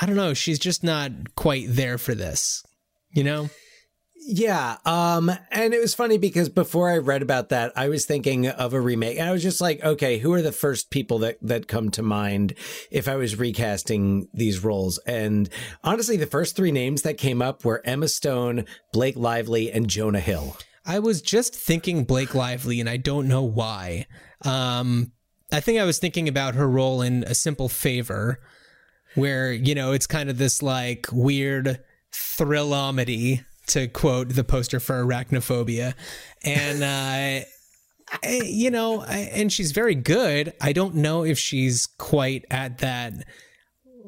I don't know. She's just not quite there for this. You know?
Yeah. Um, and it was funny because before I read about that, I was thinking of a remake. And I was just like, okay, who are the first people that, that come to mind if I was recasting these roles? And honestly, the first three names that came up were Emma Stone, Blake Lively, and Jonah Hill.
I was just thinking Blake Lively, and I don't know why. Um, I think I was thinking about her role in A Simple Favor, where, you know, it's kind of this like weird thrillamedy, to quote the poster for Arachnophobia. And uh, I, you know, I, and she's very good. I don't know if she's quite at that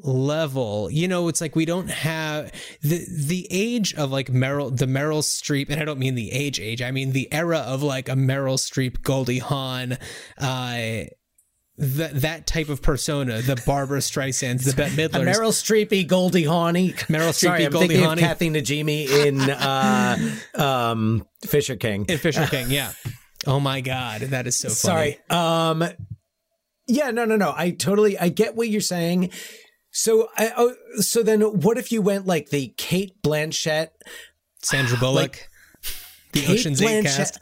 level. You know, it's like we don't have the the age of like Meryl the Meryl Streep, and I don't mean the age age. I mean the era of like a Meryl Streep, Goldie Hawn, uh that that type of persona, the Barbra Streisands, the Bette
A
Midlers,
Meryl Streepy, Goldie Hawney.
Meryl
Sorry,
Streepy,
I'm
Goldie
of Kathy Najimy in uh, um, Fisher King.
in Fisher King. Yeah. Oh my God, that is so funny.
Sorry. Um, yeah, no, no, no. I totally, I get what you're saying. So, I, oh, so then, what if you went like the Cate Blanchett,
Sandra Bullock, the
Kate
Ocean's Eight cast.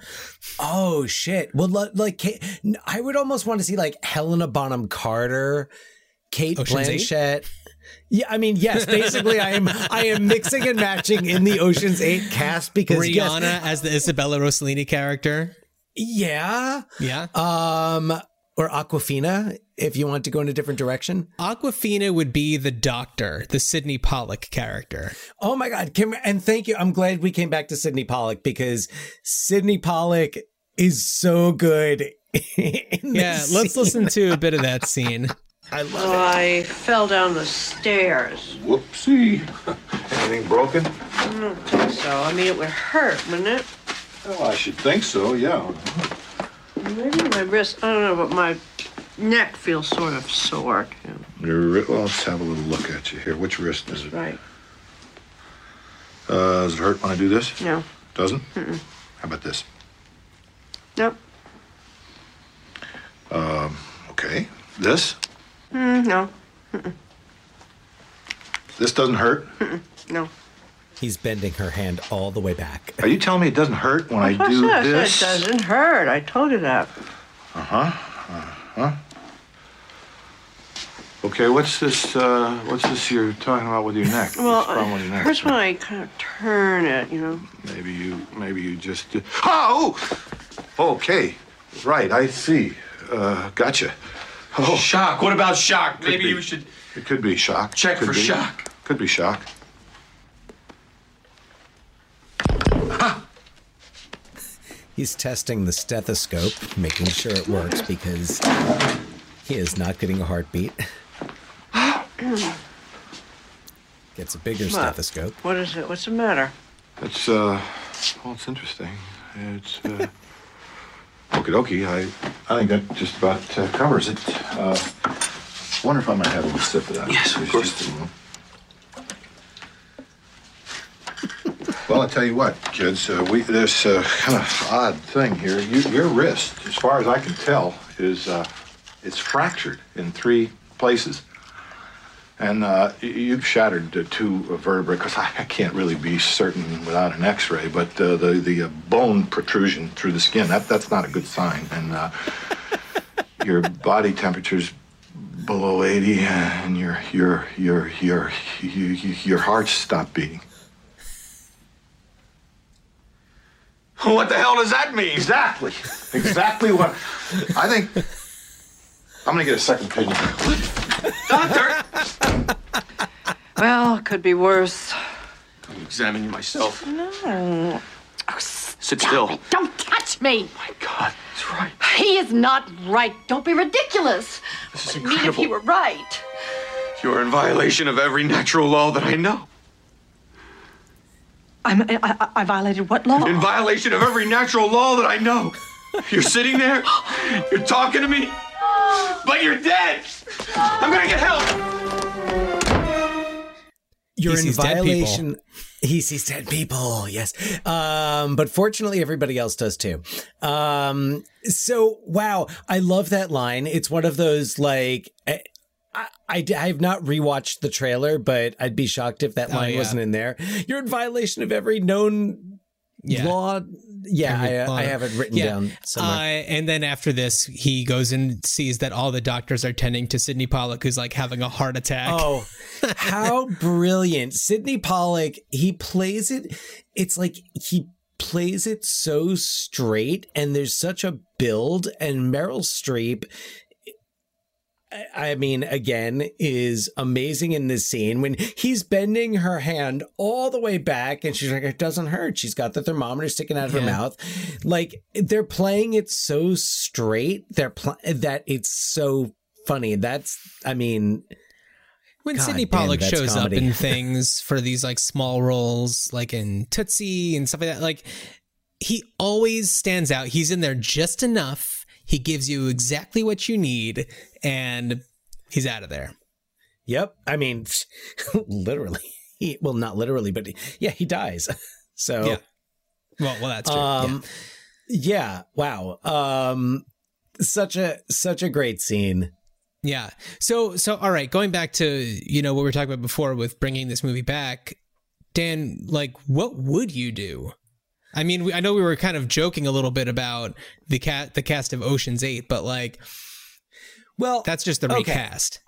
Oh shit! Well, like, Kate, I would almost want to see like Helena Bonham Carter, Kate
Ocean's Eight?
Yeah, I mean, yes. Basically, I am I am mixing and matching in the Ocean's Eight cast because yes,
Rihanna as the Isabella Rossellini character.
yeah,
Yeah.
um, or Awkwafina if you want to go in a different direction.
Awkwafina would be the doctor, the Sydney Pollack character.
Oh my God. Kim, and thank you. I'm glad we came back to Sydney Pollack because Sydney Pollack is so good. in
Yeah,
this
let's
scene.
listen to a bit of that scene.
I love
Oh, I fell down the stairs.
Whoopsie. Anything broken?
I don't think so. I mean, it would hurt, wouldn't it?
Oh, I should think so, yeah.
Maybe my wrist. I don't know, but my neck feels sort of sore too.
Your wri- well, let's have a little look at you here. Which wrist is it?
Right?
Uh, does it hurt when I do this?
No.
Doesn't? How about this?
Nope.
Okay. This?
Mm, no.
This doesn't hurt?
No.
He's bending her hand all the way back.
Are you telling me it doesn't hurt when I
Of course
do
not.
this?
It doesn't hurt. I told you that. Uh huh. Uh huh.
Okay, what's this, uh, what's this you're talking about with your neck?
Well,
what's the problem with your neck?
hurts when I kind of turn it, you know.
Maybe you, maybe you just. Oh! Okay. Right, I see. Uh, gotcha. Oh,
Shock. What about shock? Maybe
be.
you should.
it could be shock.
Check
Could
for
be.
shock.
Could be shock.
He's testing the stethoscope, making sure it works because he is not getting a heartbeat. Gets a bigger stethoscope.
What is it? What's the matter?
It's uh, well, it's interesting. It's uh, okie dokie. I, I think that just about uh, covers it. Uh, wonder if I might have a little sip of that.
Yes, of
Just-
course.
just a little. Well, I tell you what, kids, uh, we this uh, kind of odd thing here. You, your wrist, as far as I can tell, is uh, it's fractured in three places. And uh, you've shattered two vertebrae because I, I can't really be certain without an X-ray. But uh, the the uh, bone protrusion through the skin that that's not a good sign. And uh, your body temperature's below 80, and your your your your your, your stopped beating.
What the hell does that mean?
Exactly, exactly what I think. I'm gonna get a second opinion.
Doctor!
Well, could be worse.
I'm examining myself.
No.
Oh, Sit still.
Don't touch me.
Oh my God, that's right.
He is not right. Don't be ridiculous.
This is
I mean, if he
incredible.
were right.
You're in violation of every natural law that I know.
I'm, I, I, I violated what law?
In violation of every natural law that I know. You're sitting there, you're talking to me, but you're dead. I'm gonna get help.
You're
He
in
sees dead people.
violation. He sees dead people. Yes. Um, but fortunately, everybody else does too. Um, so wow, I love that line. It's one of those like. I, I, I have not rewatched the trailer, but I'd be shocked if that
Oh,
line
yeah.
wasn't in there. You're in violation of every known
Yeah.
law. Yeah, I. I have it written
Yeah.
down
Uh, and then after this, he goes and sees that all the doctors are tending to Sydney Pollack, who's like having a heart attack.
Oh, how brilliant. Sydney Pollack, he plays it. It's like he plays it so straight, and there's such a build. And Meryl Streep, I mean, again, is amazing in this scene when he's bending her hand all the way back and she's like, it doesn't hurt. She's got the thermometer sticking out of her mouth. Like they're playing it so straight they're pl- that it's so funny. That's, I mean,
when
God
Sidney
damn,
Pollock
that's
shows
comedy.
up in things for these like small roles, like in Tootsie and stuff like that, like he always stands out. He's in there just enough. He gives you exactly what you need, and he's out of there.
Yep. I mean, literally. He, well, not literally, but yeah, he dies. So,
Yeah. Well, well, that's true.
um, yeah. Wow. Um, such a such a great scene.
Yeah. So so all right, going back to, you know, what we were talking about before with bringing this movie back, Dan, like what would you do? I mean, we, I know we were kind of joking a little bit about the cat the cast of Ocean's 8, but like
Well,
that's just the
okay.
recast.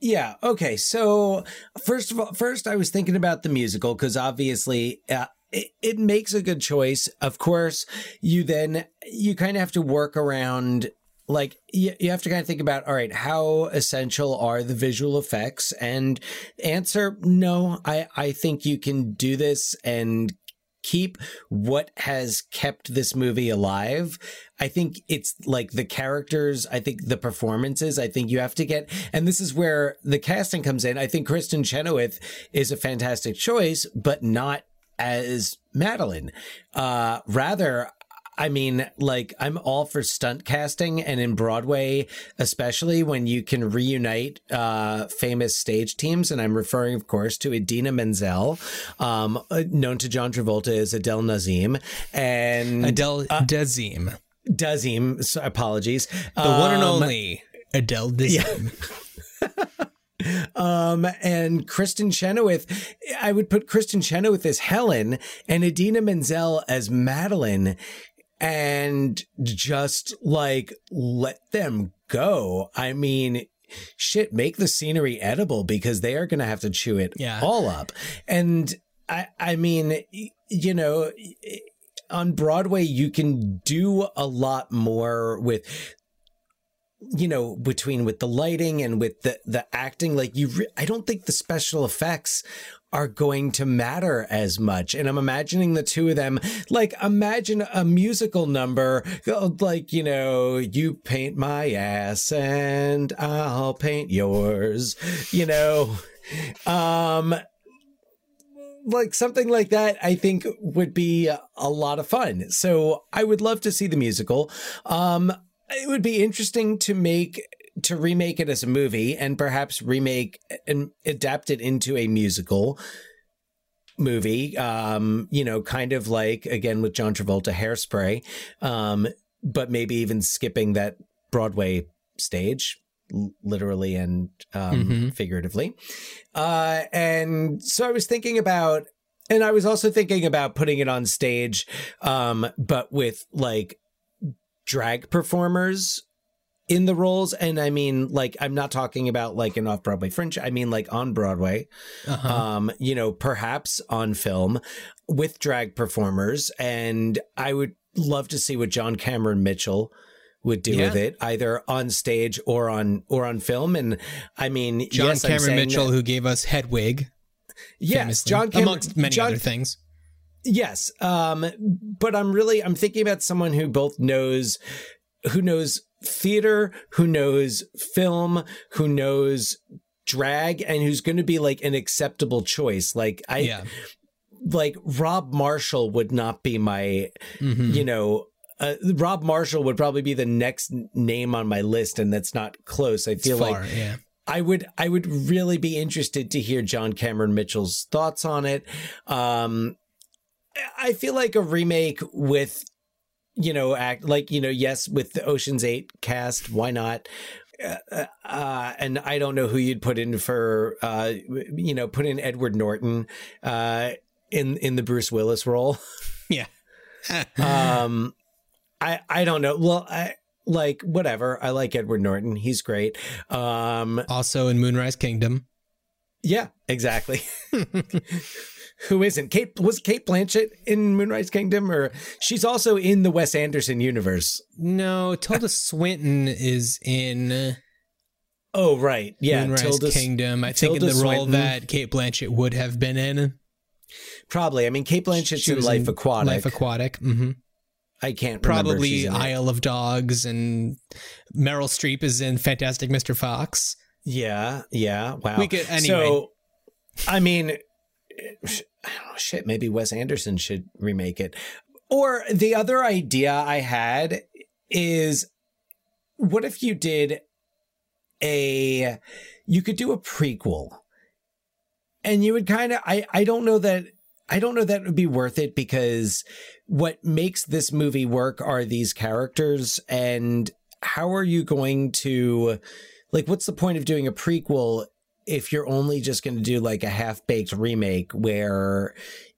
Yeah. Okay. So first of all, first I was thinking about the musical because obviously uh, it, it makes a good choice. Of course, you then you kind of have to work around. Like you, you have to kind of think about all right how essential are the visual effects and answer no I I think you can do this and keep what has kept this movie alive. I think it's like the characters, I think the performances, I think you have to get, and this is where the casting comes in. I think Kristin Chenoweth is a fantastic choice, but not as Madeline. Uh, rather, I mean, like, I'm all for stunt casting, and in Broadway, especially when you can reunite uh, famous stage teams. And I'm referring, of course, to Idina Menzel, um, uh, known to John Travolta as Adele Nazim, and
Adele
uh,
Dazeem,
Dazeem. So apologies.
the one and
Um,
only Adele Dazeem.
Um, and Kristin Chenoweth, I would put Kristin Chenoweth as Helen and Idina Menzel as Madeline and just like let them go. I mean, shit, make the scenery edible because they are going to have to chew it
Yeah.
all up. And I, I mean, you know, on Broadway, you can do a lot more with you know between with the lighting and with the the acting like you re- i don't think the special effects are going to matter as much. And i'm imagining the two of them like imagine a musical number uh, like you know you paint my ass and i'll paint yours you know? Um like something like that i think would be a, a lot of fun. So i would love to see the musical. Um it would be interesting to make to remake it as a movie and perhaps remake and adapt it into a musical movie um you know kind of like again with John Travolta hairspray um but maybe even skipping that Broadway stage literally and um
Mhm.
figuratively uh and so I was thinking about and I was also thinking about putting it on stage um but with like drag performers in the roles and i mean like i'm not talking about like an off-broadway fringe i mean like on broadway
Uh-huh.
um you know perhaps on film with drag performers and i would love to see what john cameron mitchell would do
Yeah.
with it either on stage or on or on film and i mean
John
yes,
Cameron Mitchell,
that-
who gave us Hedwig,
yes
famously,
john Cam-
amongst many
John-
other things.
Yes. Um, but I'm really I'm thinking about someone who both knows who knows theater, who knows film, who knows drag, and who's gonna be like an acceptable choice. Like I
yeah.
like Rob Marshall would not be my
Mhm.
you know uh, Rob Marshall would probably be the next name on my list, and that's not close. I feel
far,
like
yeah.
I would I would really be interested to hear John Cameron Mitchell's thoughts on it. Um I feel like a remake with you know act like you know yes with the Ocean's 8 cast why not uh, uh, and I don't know who you'd put in for uh you know put in Edward Norton uh in in the Bruce Willis role.
Yeah.
um I I don't know. Well, I like whatever. I like Edward Norton. He's great. Um
also in Moonrise Kingdom.
Yeah, exactly. Who isn't? Cate was Cate Blanchett in Moonrise Kingdom, or she's also in the Wes Anderson universe.
No, Tilda Swinton is in.
Oh right, yeah,
Moonrise
Tilda-
Kingdom. I think in
Tilda
the role
Swinton.
that Cate Blanchett would have been in.
Probably. I mean, Cate Blanchett's in Life
in
Aquatic.
Life Aquatic. hmm
I can't remember
Probably
in it.
Isle of Dogs, and Meryl Streep is in Fantastic Mr. Fox.
Yeah, yeah. Wow.
We could- anyway.
So, I mean, I don't know, shit. Maybe Wes Anderson should remake it. Or the other idea I had is, what if you did a, you could do a prequel, and you would kind of, I, I don't know that. I don't know that would be worth it because what makes this movie work are these characters and how are you going to like what's the point of doing a prequel if you're only just going to do like a half-baked remake where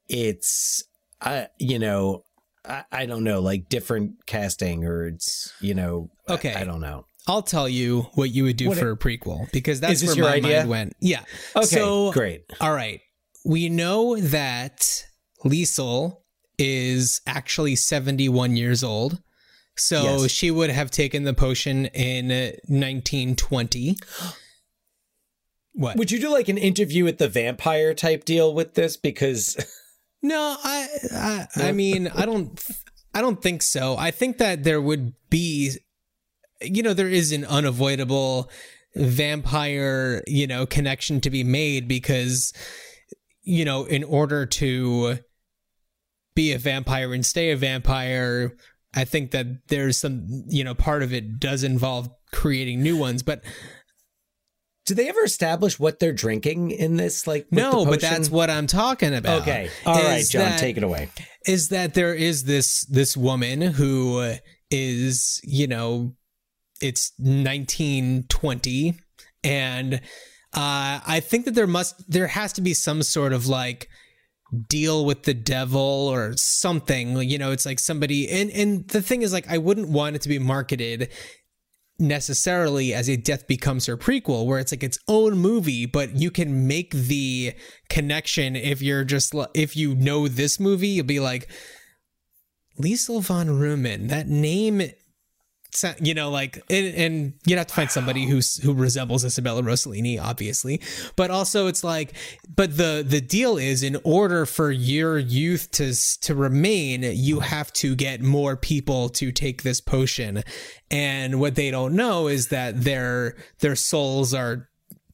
it's uh, you know I, I don't know like different casting or it's you know
Okay.
I, don't know
I'll tell you what you would do
What
for
it-
a prequel because that's where my
idea?
mind went. Yeah.
Okay,
So,
great.
All right. We know that Lisle is actually 71 years old. So
Yes.
she would have taken the potion in uh, 1920. What?
would you do like an interview with the vampire type deal with this because
No, I, I I mean, I don't I don't think so. I think that there would be you know, there is an unavoidable vampire, you know, connection to be made because you know, in order to be a vampire and stay a vampire, I think that there's some, you know, part of it does involve creating new ones, but
do they ever establish what they're drinking in this like with
no, but that's what I'm talking about.
okay. All right
is
john
that-
take it away.
Is that there is this this woman who is you know it's 1920 and uh i think that there must there has to be some sort of like deal with the devil or something you know it's like somebody and and the thing is like i wouldn't want it to be marketed necessarily as a death becomes her prequel where it's like its own movie but you can make the connection if you're just if you know this movie you'll be like Lisle von Rhoman that name you know like and, and you'd have to find somebody who's who resembles Isabella Rossellini obviously. But also it's like but the the deal is in order for your youth to to remain you have to get more people to take this potion. And what they don't know is that their their souls are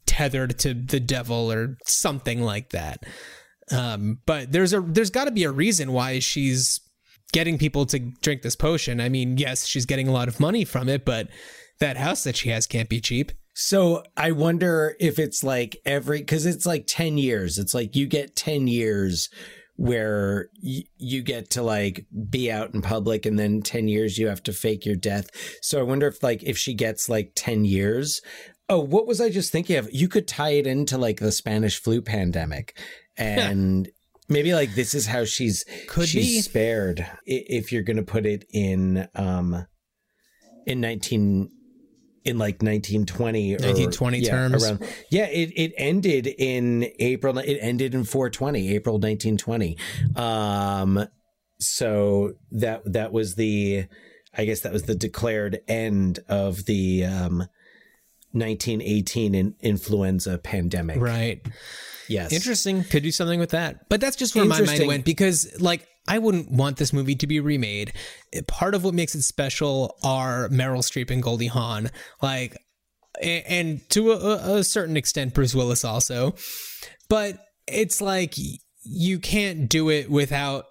tethered to the devil or something like that. Um but there's a there's got to be a reason why she's getting people to drink this potion i mean yes she's getting a lot of money from it but that house that she has can't be cheap
So I wonder if it's like every because it's like ten years. It's like you get ten years where y- you get to like be out in public, and then ten years you have to fake your death. So I wonder if like if she gets like ten years. Oh, what was I just thinking of? You could tie it into like the Spanish flu pandemic, and maybe like this is how she's
Could
she's
be.
spared if you're gonna put it in um in nineteen in like 1920 or
1920
yeah,
terms.
around yeah it, it ended in april it ended in 420 april 1920 um so that that was the i guess that was the declared end of the um 1918 in, influenza pandemic
right
yes
Interesting. Could do something with that. But that's just where my mind went because, like, I wouldn't want this movie to be remade. Part of what makes it special are Meryl Streep and Goldie Hawn. Like, and to a, a certain extent, Bruce Willis also. But it's like you can't do it without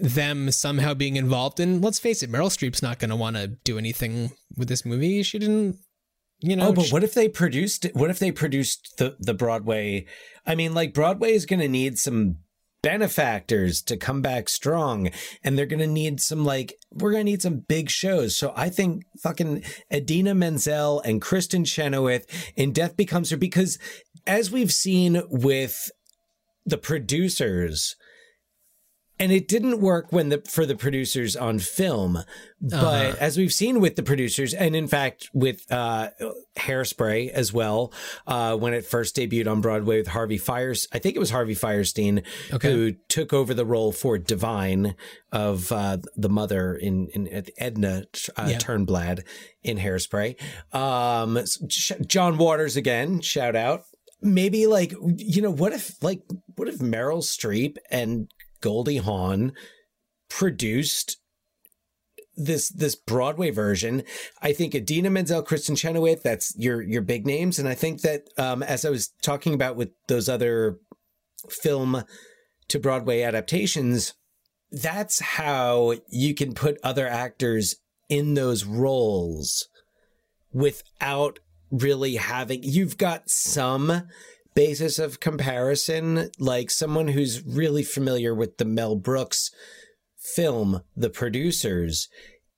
them somehow being involved. And let's face it, Meryl Streep's not going to want to do anything with this movie. She didn't, you know.
oh, but what if they produced? What if they produced the the Broadway? I mean, like Broadway is going to need some benefactors to come back strong, and they're going to need some like we're going to need some big shows. So I think fucking Idina Menzel and Kristin Chenoweth in Death Becomes Her because as we've seen with the producers. And it didn't work when the for the producers on film but
Uh-huh.
as we've seen with the producers and in fact with uh hairspray as well uh when it first debuted on broadway with harvey fires i think it was harvey fierstein
Okay.
who took over the role for divine of uh the mother in in edna uh, turnblad in hairspray um john waters again shout out maybe like you know what if like what if meryl streep and goldie hawn produced this this broadway version. I think idina menzel kristin chenoweth that's your your big names. And i think that um as i was talking about with those other film to broadway adaptations that's how you can put other actors in those roles without really having you've got some basis of comparison like someone who's really familiar with the Mel Brooks film The Producers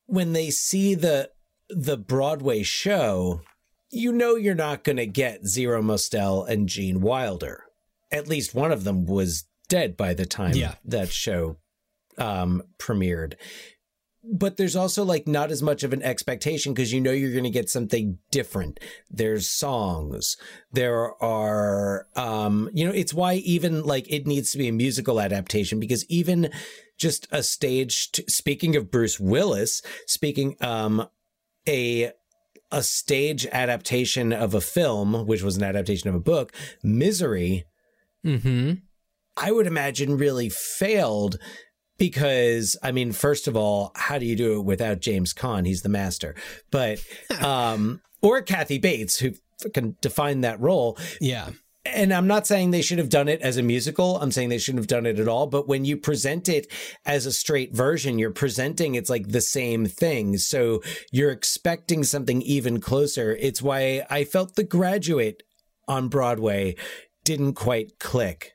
when they see the the Broadway show you know you're not going to get Zero Mostel and Gene Wilder at least one of them was dead by the time
Yeah.
that show um premiered but there's also like not as much of an expectation because you know you're going to get something different there's songs there are um you know it's why even like it needs to be a musical adaptation because even just a stage speaking of Bruce Willis speaking um a a stage adaptation of a film which was an adaptation of a book Misery
Mm-hmm.
I would imagine really failed because I mean, first of all, how do you do it without James Caan? He's the master. But um or Kathy Bates, who can define that role.
Yeah.
And I'm not saying they should have done it as a musical. I'm saying they shouldn't have done it at all. But when you present it as a straight version, you're presenting it's like the same thing. So you're expecting something even closer. It's why I felt The Graduate on Broadway didn't quite click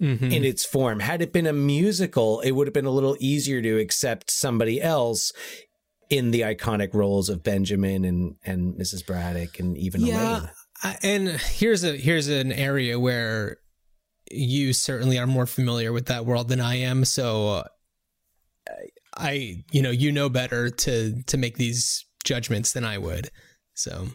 Mhm.
in its form. Had it been a musical, it would have been a little easier to accept somebody else in the iconic roles of Benjamin and and Mrs. Braddock and even
yeah
Elaine.
I- and here's a here's an area where you certainly are more familiar with that world than i am so uh, i you know you know better to to make these judgments than i would so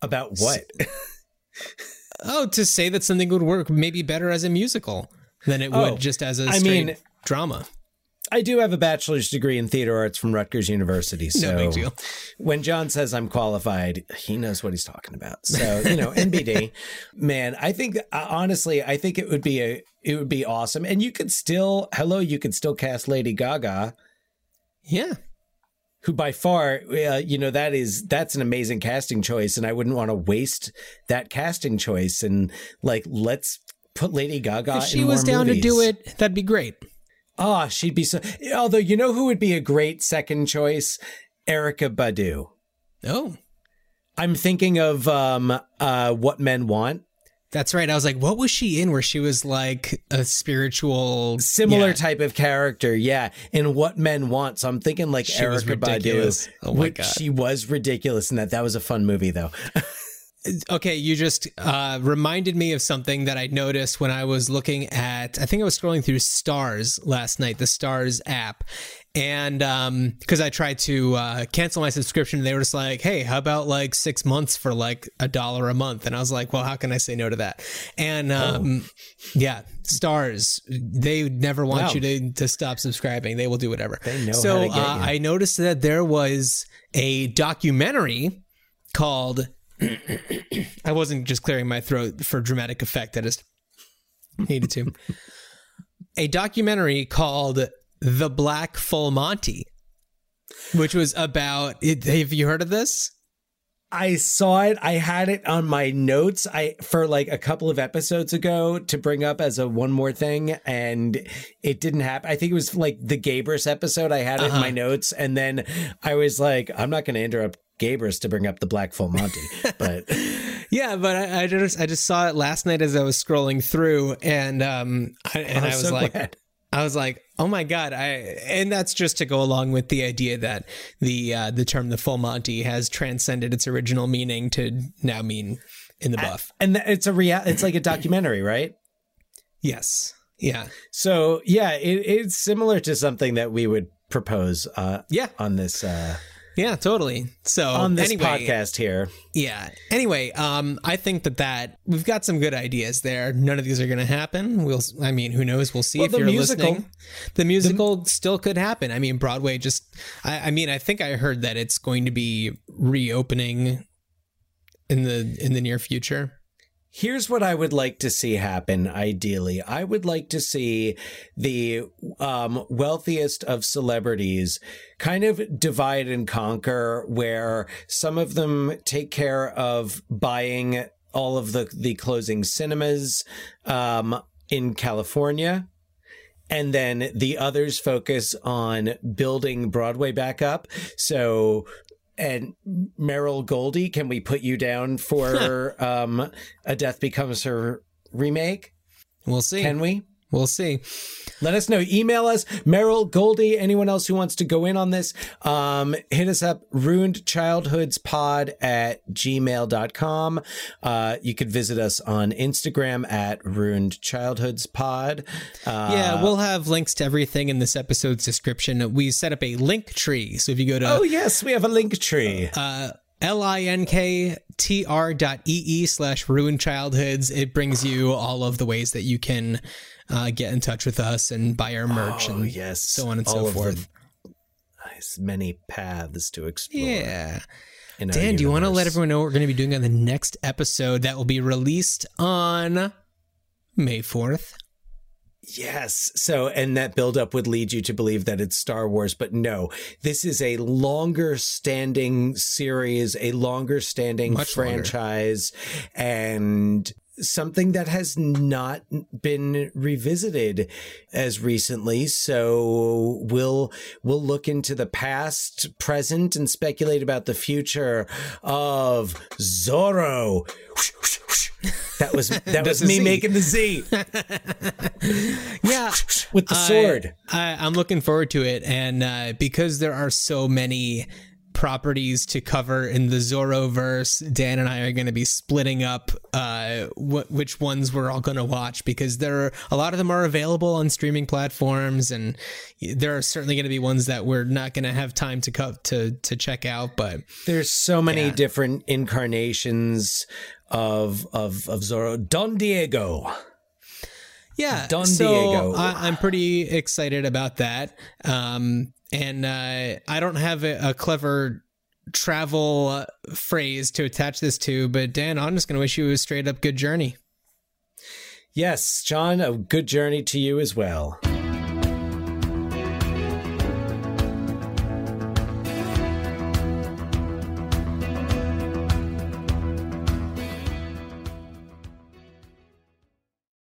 About what?
oh to say that something would work maybe better as a musical than it would
Oh,
just as a
I mean-
drama
I do have a bachelor's degree in theater arts from Rutgers University. So
No big deal.
when Jon says I'm qualified, he knows what he's talking about. So, you know, NBD, man, I think uh, honestly, I think it would be a it would be awesome. And you could still hello, you could still cast Lady Gaga.
Yeah.
Who by far, uh, you know, that is that's an amazing casting choice, and I wouldn't want to waste that casting choice. And like, let's put Lady Gaga.
if she was down to do it that'd be great
Ah, she'd be so. Although you know who would be a great second choice, Erykah Badu.
oh
I'm thinking of um, uh, what men want.
That's right i was like what was she in where she was like a spiritual
Similar
Yeah.
type of character, yeah. In what men want. So I'm thinking like
She was
Erykah Badu.
ridiculous. Oh my
which
God.
She was ridiculous in that. That was a fun movie though.
Okay, you just uh, reminded me of something that I noticed when I was looking at. I think I was scrolling through Starz last night, the Starz app, and because I tried to uh, cancel my subscription, they were just like, "Hey, how about like six months for like a dollar a month?" And I was like, "Well, how can I say no to that?" And um, yeah, Starz, they never want
Wow.
you to to stop subscribing. They will do whatever.
They know
so
how to get
uh. I noticed that there was a documentary called I wasn't just clearing my throat for dramatic effect. I just needed to. a documentary called The Black Full Monty, which was about. It, have you heard of this?
I saw it. I had it on my notes. I for like a couple of episodes ago to bring up as a one more thing, and it didn't happen. I think it was like the Gabrus episode. I had it in
Uh-huh.
my notes, and then I was like, I'm not going to interrupt Gabrus to bring up the Black Full Monty, but
Yeah, but I, I just I just saw it last night as I was scrolling through, and um, I, and
I'm
I was
so
like,
glad.
I was like, oh my god! I and that's just to go along with the idea that the uh, the term the full Monty has transcended its original meaning to now mean in the buff.
and it's a real. It's like a documentary, right?
Yes. Yeah.
So yeah, it, it's similar to something that we would propose. Uh,
yeah.
On this. Uh,
yeah, totally. So
on this
anyway,
podcast here.
Yeah. Anyway, um, I think that that we've got some good ideas there. None of these are going to happen. We'll, I mean, who knows? We'll see
Well,
if
the
you're
musical-
listening. The musical still could happen. I mean, Broadway just. I, I mean, I think I heard that it's going to be reopening in the in the near future.
Here's what I would like to see happen ideally. I would like to see the um, wealthiest of celebrities kind of divide and conquer, where some of them take care of buying all of the, the closing cinemas um, in California. And then the others focus on building Broadway back up. So and Meryl Goldie, can we put you down for um, A Death Becomes Her remake?
We'll see.
Can we?
We'll see.
Let us know. Email us, Meryl Goldie, anyone else who wants to go in on this. Um, hit us up, ruinedchildhoodspod at gmail.com. Uh, you could visit us on Instagram at Ruined ruinedchildhoodspod. Uh,
yeah, we'll have links to everything in this episode's description. We set up a link tree. So if you go to
Oh, yes, we have a link tree.
uh, L-I-N-K-T-R dot E-E slash ruined childhoods. It brings you all of the ways that you can uh, get in touch with us and buy our merch
Oh,
and
yes.
so on and
All
so forth.
Nice, many paths to explore.
Yeah. Dan, do you want to let everyone know what we're going to be doing on the next episode that will be released on May 4th?
Yes. So, and that buildup would lead you to believe that it's Star Wars, but no, this is a longer standing series, a longer standing
Much longer.
franchise, and something that has not been revisited as recently. So we'll, we'll look into the past, present, and speculate about the future of Zorro. That was, that was me
Z.
making the Z
Yeah.
with the
I-
sword.
I, I'm looking forward to it. And uh, because there are so many properties to cover in the Zorro verse, Dan and I are going to be splitting up uh, wh- which ones we're all going to watch because there are a lot of them are available on streaming platforms, and there are certainly going to be ones that we're not going to have time to co- to to check out. But
There's so many
Yeah.
different incarnations of of of Zorro. Don Diego.
Yeah,
Don
so
Diego.
I, I'm pretty excited about that. Um, and uh, I don't have a, a clever travel phrase to attach this to, but Dan, I'm just going to wish you a straight up good journey.
Yes, Jon, a good journey to you as well.